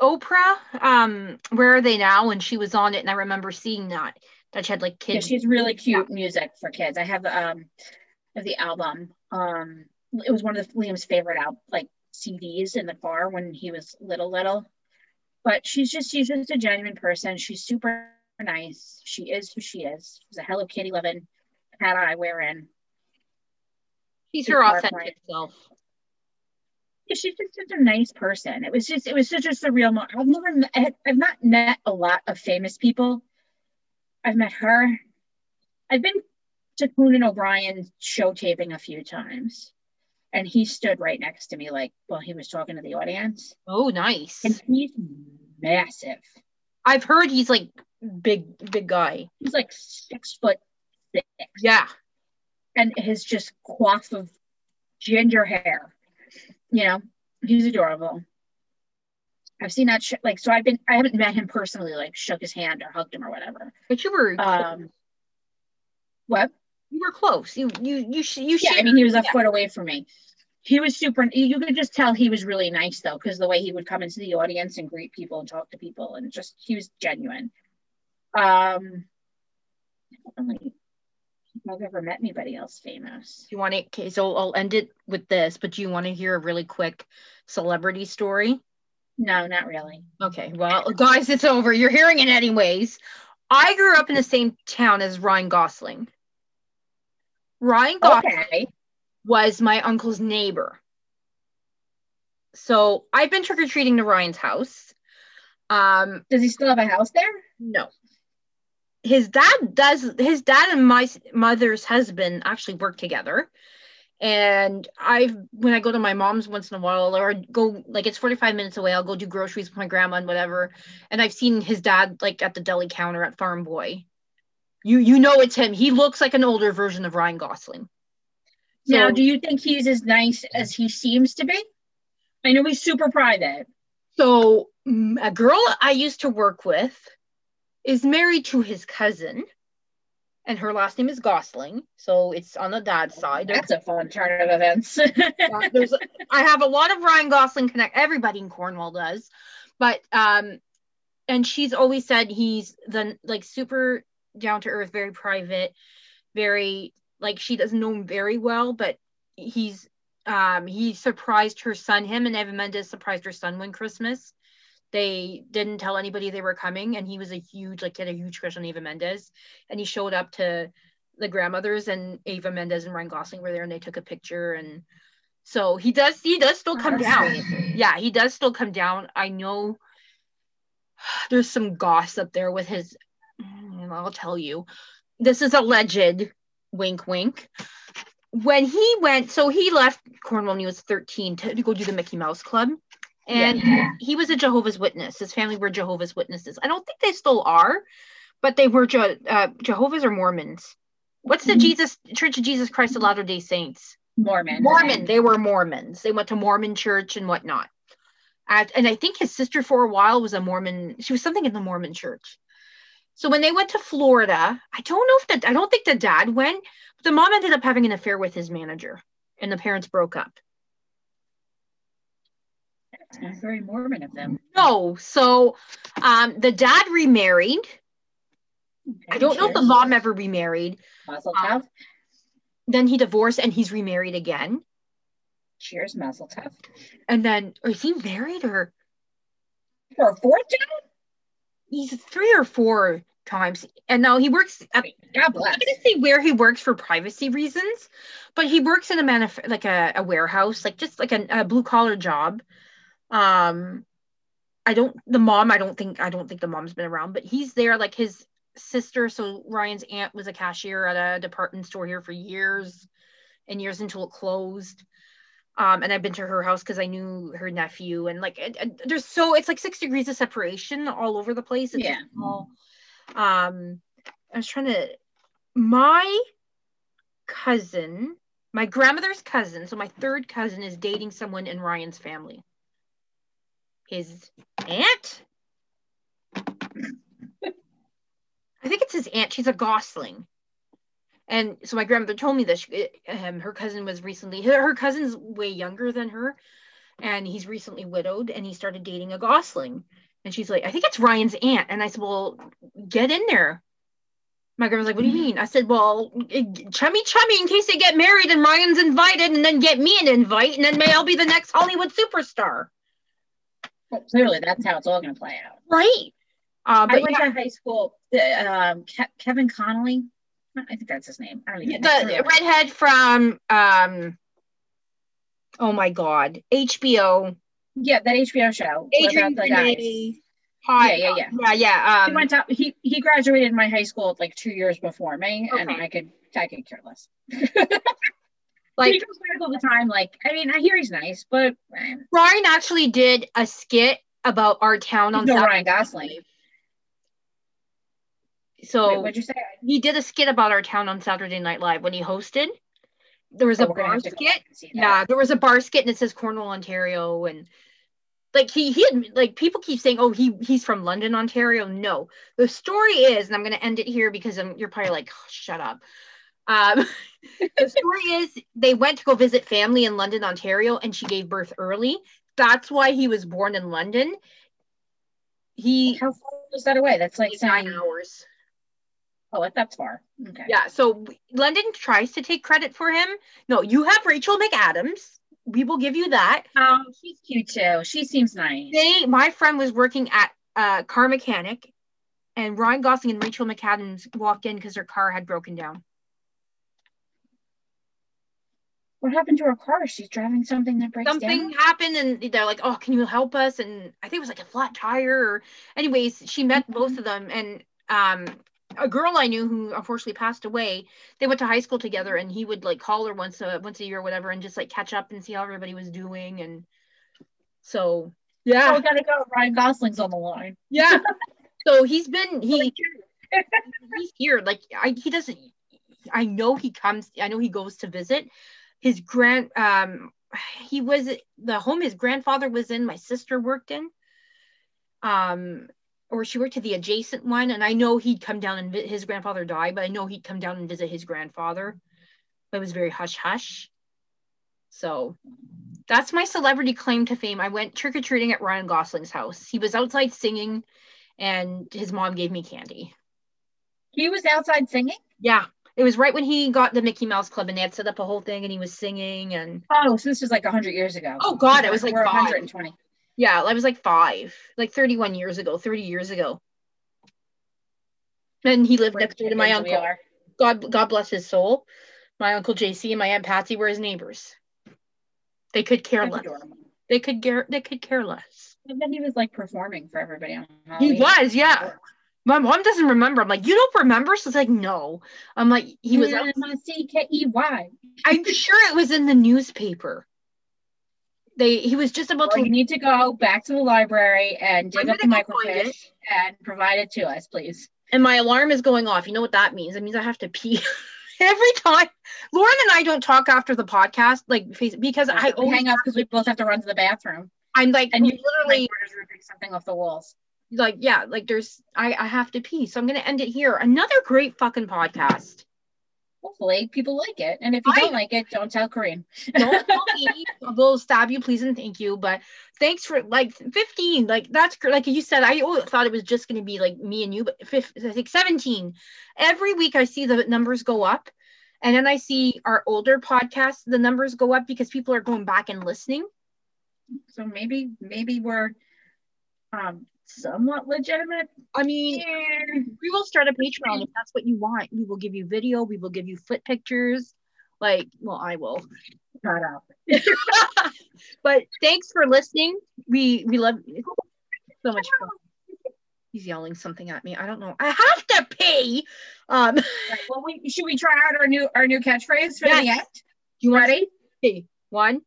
[SPEAKER 1] Oprah. Um, where are they now? And she was on it, and I remember seeing that that she had like kids.
[SPEAKER 2] Yeah, she's really cute music for kids. I have um of the album. Um, it was one of the, Liam's favorite al- like CDs in the car when he was little, little. But she's just she's just a genuine person. She's super nice. She is who she is. She's a Hello Kitty loving cat eye wearing.
[SPEAKER 1] she's
[SPEAKER 2] she's
[SPEAKER 1] her authentic self.
[SPEAKER 2] Yeah, she's just such a nice person. It was just it was such a surreal moment. I've never met, I- I've not met a lot of famous people. I've met her. I've been to Conan O'Brien's show taping a few times, and he stood right next to me, like while he was talking to the audience.
[SPEAKER 1] Oh, nice.
[SPEAKER 2] And he's massive.
[SPEAKER 1] I've heard he's like big, big guy.
[SPEAKER 2] He's like six foot six,
[SPEAKER 1] Yeah.
[SPEAKER 2] and his just quaff of ginger hair. You know, he's adorable. I've seen that. Sh- like, so I've been. I haven't met him personally, like shook his hand or hugged him or whatever.
[SPEAKER 1] But you were
[SPEAKER 2] Um, What?
[SPEAKER 1] You were close. You you you sh- you
[SPEAKER 2] Yeah, I mean, he was a
[SPEAKER 1] yeah.
[SPEAKER 2] foot away from me. He was super. You could just tell he was really nice though, because the way he would come into the audience and greet people and talk to people, and just he was genuine. Um, I don't really think I've ever met anybody else famous.
[SPEAKER 1] You want to? Okay, so I'll end it with this. But do you want to hear a really quick celebrity story?
[SPEAKER 2] No, not really.
[SPEAKER 1] Okay, well, guys, it's over. You're hearing it anyways. I grew up in the same town as Ryan Gosling. Ryan Gosling
[SPEAKER 2] Okay.
[SPEAKER 1] was my uncle's neighbor. So I've been trick or treating to Ryan's house. Um,
[SPEAKER 2] Does he still have a house there?
[SPEAKER 1] no. His dad does, his dad and my mother's husband actually work together. And I've, when I go to my mom's once in a while, or go, like it's 45 minutes away, I'll go do groceries with my grandma and whatever. And I've seen his dad like at the deli counter at Farm Boy. You, you know it's him. He looks like an older version of Ryan Gosling.
[SPEAKER 2] now, do you think he's as nice as he seems to be? I know he's super private.
[SPEAKER 1] So mm, a girl I used to work with is married to his cousin, and her last name is Gosling. So it's on the dad's side.
[SPEAKER 2] That's a fun turn of events. [LAUGHS]
[SPEAKER 1] There's, I have a lot of Ryan Gosling connect. Everybody in Cornwall does, but um, and she's always said he's the like super down to earth, very private, very like she doesn't know him very well, but he's um he surprised her son. Him and Eva Mendes surprised her son one Christmas. They didn't tell anybody they were coming, and he was a huge like he had a huge crush on Eva Mendes, and he showed up to the grandmothers and Eva Mendes and Ryan Gosling were there and they took a picture and so he does he does still come down. Yeah, he does still come down. I know there's some gossip there with his and I'll tell you. This is alleged wink wink. When he went, so he left Cornwall when he was 13 to, to go do the Mickey Mouse Club. And he was a Jehovah's Witness. His family were Jehovah's Witnesses. I don't think they still are, but they were Je- uh, Jehovah's or Mormons. What's the
[SPEAKER 2] Mhm.
[SPEAKER 1] Jesus Church of Jesus Christ of Latter Day Saints?
[SPEAKER 2] Mormon.
[SPEAKER 1] Mormon. They were Mormons. They went to Mormon church and whatnot. At, and I think his sister for a while was a Mormon. She was something in the Mormon church. So when they went to Florida, I don't know if the I don't think the dad went, but the mom ended up having an affair with his manager, and the parents broke up.
[SPEAKER 2] That's not very Mormon of them.
[SPEAKER 1] No, so um, the dad remarried. I don't know if the mom ever remarried.
[SPEAKER 2] Mazel
[SPEAKER 1] Um. Then he divorced and he's remarried again.
[SPEAKER 2] Cheers, Mazel tov.
[SPEAKER 1] And then, is he married or
[SPEAKER 2] For a fourth time?
[SPEAKER 1] He's three or four times? And now he works at
[SPEAKER 2] God bless.
[SPEAKER 1] I'm gonna say where he works for privacy reasons, but he works in a manuf- like a, a warehouse, like just like a, a blue collar job. Um, I don't the mom. I don't think I don't think the mom's been around, but he's there. Like his sister, so Ryan's aunt was a cashier at a department store here for years and years until it closed. Um, and I've been to her house because I knew her nephew, and like it, it- there's so it's like six degrees of separation all over the place. It's
[SPEAKER 2] Yeah.
[SPEAKER 1] all, um, I was trying to my cousin, my grandmother's cousin, so my third cousin is dating someone in Ryan's family. His aunt? [LAUGHS] I think it's his aunt. She's a Gosling. And so my grandmother told me that She- Um, her cousin was recently, her, her cousin's way younger than her. And he's recently widowed and he started dating a Gosling. And she's like, I think it's Ryan's aunt. And I said, Well, get in there. My grandma's like, What do you mean? I said, Well, eh, chummy chummy in case they get married and Ryan's invited and then get me an invite and then may I'll be the next Hollywood superstar.
[SPEAKER 2] Well, clearly, that's how it's all going to play out.
[SPEAKER 1] Right. Uh,
[SPEAKER 2] I went
[SPEAKER 1] yeah,
[SPEAKER 2] to high school. The, um, Ke- Kevin Connolly. I think that's his name. I don't even
[SPEAKER 1] the redhead from um oh my god hbo
[SPEAKER 2] Yeah, that HBO show.
[SPEAKER 1] adrian
[SPEAKER 2] the guys.
[SPEAKER 1] Hi.
[SPEAKER 2] Yeah, yeah,
[SPEAKER 1] yeah yeah
[SPEAKER 2] he
[SPEAKER 1] um
[SPEAKER 2] went up. He he graduated my high school like two years before me, and I could I could care less. [LAUGHS]
[SPEAKER 1] like
[SPEAKER 2] he goes back all the time. Like I mean, I hear he's nice, but eh,
[SPEAKER 1] ryan actually did a skit about our town on
[SPEAKER 2] no
[SPEAKER 1] Saturday
[SPEAKER 2] Ryan Gosling. Wait,
[SPEAKER 1] so
[SPEAKER 2] what'd you say?
[SPEAKER 1] he did a skit about our town on saturday night live when he hosted there was
[SPEAKER 2] Oh,
[SPEAKER 1] a bar
[SPEAKER 2] have to go
[SPEAKER 1] skit
[SPEAKER 2] and see that.
[SPEAKER 1] yeah there was a bar skit and it says cornwall ontario and like he he had like people keep saying oh he he's from london ontario no the story is and i'm going to end it here because um you're probably like "Oh, shut up Um, [LAUGHS] the story is they went to go visit family in London, Ontario, and she gave birth early. That's why he was born in London. He
[SPEAKER 2] How far was that away? That's like
[SPEAKER 1] nine
[SPEAKER 2] saying,
[SPEAKER 1] hours.
[SPEAKER 2] Oh, that's far. Okay.
[SPEAKER 1] Yeah, so London tries to take credit for him. No, you have Rachel McAdams. We will give you that.
[SPEAKER 2] Um, she's cute too. She seems nice.
[SPEAKER 1] They, my friend was working at a car mechanic, and Ryan Gosling and Rachel McAdams walked in because their car had broken down.
[SPEAKER 2] What happened to her car? She's driving something that breaks
[SPEAKER 1] Something
[SPEAKER 2] down.
[SPEAKER 1] happened, and they're like, "Oh, can you help us?" And I think it was like a flat tire. Or, anyways, she met both of them, and um, a girl I knew who unfortunately passed away. They went to high school together, and he would like call her once a once a year or whatever, and just like catch up and see how everybody was doing. And so, yeah,
[SPEAKER 2] we [LAUGHS] gotta go. Ryan Gosling's on the line.
[SPEAKER 1] yeah. [LAUGHS] so he's been he [LAUGHS] he's here. Like I, he doesn't. I know he comes. I know he goes to visit his grand. Um, he was the home his grandfather was in. My sister worked in. Um, or she worked to the adjacent one, and I know he'd come down and his grandfather died, but I know he'd come down and visit his grandfather. But it was very hush hush. So that's my celebrity claim to fame. I went trick or treating at Ryan Gosling's house. He was outside singing, and his mom gave me candy.
[SPEAKER 2] He was outside singing.
[SPEAKER 1] Yeah, it was right when he got the Mickey Mouse Club, and they had set up a whole thing, and he was singing. And
[SPEAKER 2] Oh, so this was like hundred years ago.
[SPEAKER 1] oh god, it was like
[SPEAKER 2] 120.
[SPEAKER 1] Yeah, I was like five, like 31 years ago, 30 years ago. And he lived next door to my uncle. God, God bless his soul. My uncle JC and my aunt Patsy were his neighbors. They could care less. They could care. They could care less.
[SPEAKER 2] And then he was like performing for everybody on
[SPEAKER 1] He was, yeah. My mom doesn't remember. I'm like, you don't remember? She's like, no. I'm like, he was. out-
[SPEAKER 2] C K E Y.
[SPEAKER 1] I'm sure it was in the newspaper. They. He was just about
[SPEAKER 2] Well,
[SPEAKER 1] to.
[SPEAKER 2] you need to go back to the library and dig up the
[SPEAKER 1] gonna go find it.
[SPEAKER 2] microfiche and provide it to us, please.
[SPEAKER 1] and my alarm is going off. You know what that means? It means I have to pee [LAUGHS] every time. Lauren and I don't talk after the podcast, like because I
[SPEAKER 2] hang up because we both have to run to the bathroom.
[SPEAKER 1] I'm like
[SPEAKER 2] And you oh,
[SPEAKER 1] literally
[SPEAKER 2] like ripping something off the walls.
[SPEAKER 1] like yeah, like there's I I have to pee, so I'm gonna end it here. Another great fucking podcast.
[SPEAKER 2] Hopefully, people like it. And if you
[SPEAKER 1] I-
[SPEAKER 2] don't like it, don't tell Carine.
[SPEAKER 1] Don't tell [LAUGHS] me. We'll stab you, please and thank you. But thanks for like 15. Like that's like you said. I thought it was just gonna be like me and you, but fif- I think 17. Every week I see the numbers go up, and then I see our older podcasts, the numbers go up because people are going back and listening.
[SPEAKER 2] So maybe, maybe we're um somewhat legitimate.
[SPEAKER 1] I mean, we will start a Patreon if that's what you want. We will give you video. We will give you foot pictures. Like, well, I will.
[SPEAKER 2] Shut up. [LAUGHS]
[SPEAKER 1] but thanks for listening. We we love so much fun. He's yelling something at me. I don't know. I have to pee. Um,
[SPEAKER 2] Right, well, we should we try out our new our new catchphrase for the
[SPEAKER 1] Yes.
[SPEAKER 2] end?
[SPEAKER 1] you
[SPEAKER 2] Ready?
[SPEAKER 1] One,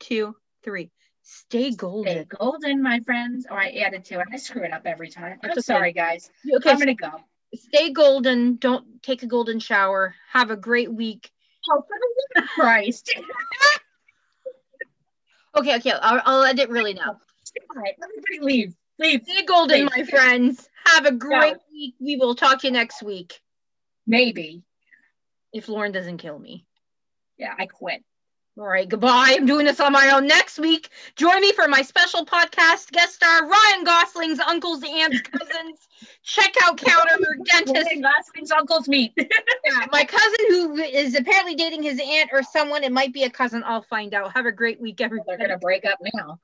[SPEAKER 1] two, three. Stay golden.
[SPEAKER 2] Stay golden, my friends. Or I added to it. I screw it up every time. I'm
[SPEAKER 1] okay.
[SPEAKER 2] sorry, guys.
[SPEAKER 1] Okay,
[SPEAKER 2] I'm gonna go.
[SPEAKER 1] stay golden. Don't take a golden shower. Have a great week.
[SPEAKER 2] Oh, for the love of Christ. [LAUGHS]
[SPEAKER 1] Okay, okay. I'll, I'll end it really now.
[SPEAKER 2] All right, everybody leave. Leave.
[SPEAKER 1] Stay golden, my friends. Have a great week. We will talk to you next week
[SPEAKER 2] Maybe.
[SPEAKER 1] if Lauren doesn't kill me.
[SPEAKER 2] Yeah, I quit.
[SPEAKER 1] All right, goodbye. I'm doing this on my own next week. Join me for my special podcast guest star Ryan Gosling's uncles, aunts, cousins. Check out Counter Dentist.
[SPEAKER 2] Last things uncles meet. [LAUGHS]
[SPEAKER 1] Yeah, my cousin who is apparently dating his aunt or someone. It might be a cousin. I'll find out. Have a great week, everyone.
[SPEAKER 2] They're
[SPEAKER 1] everybody.
[SPEAKER 2] gonna break up now.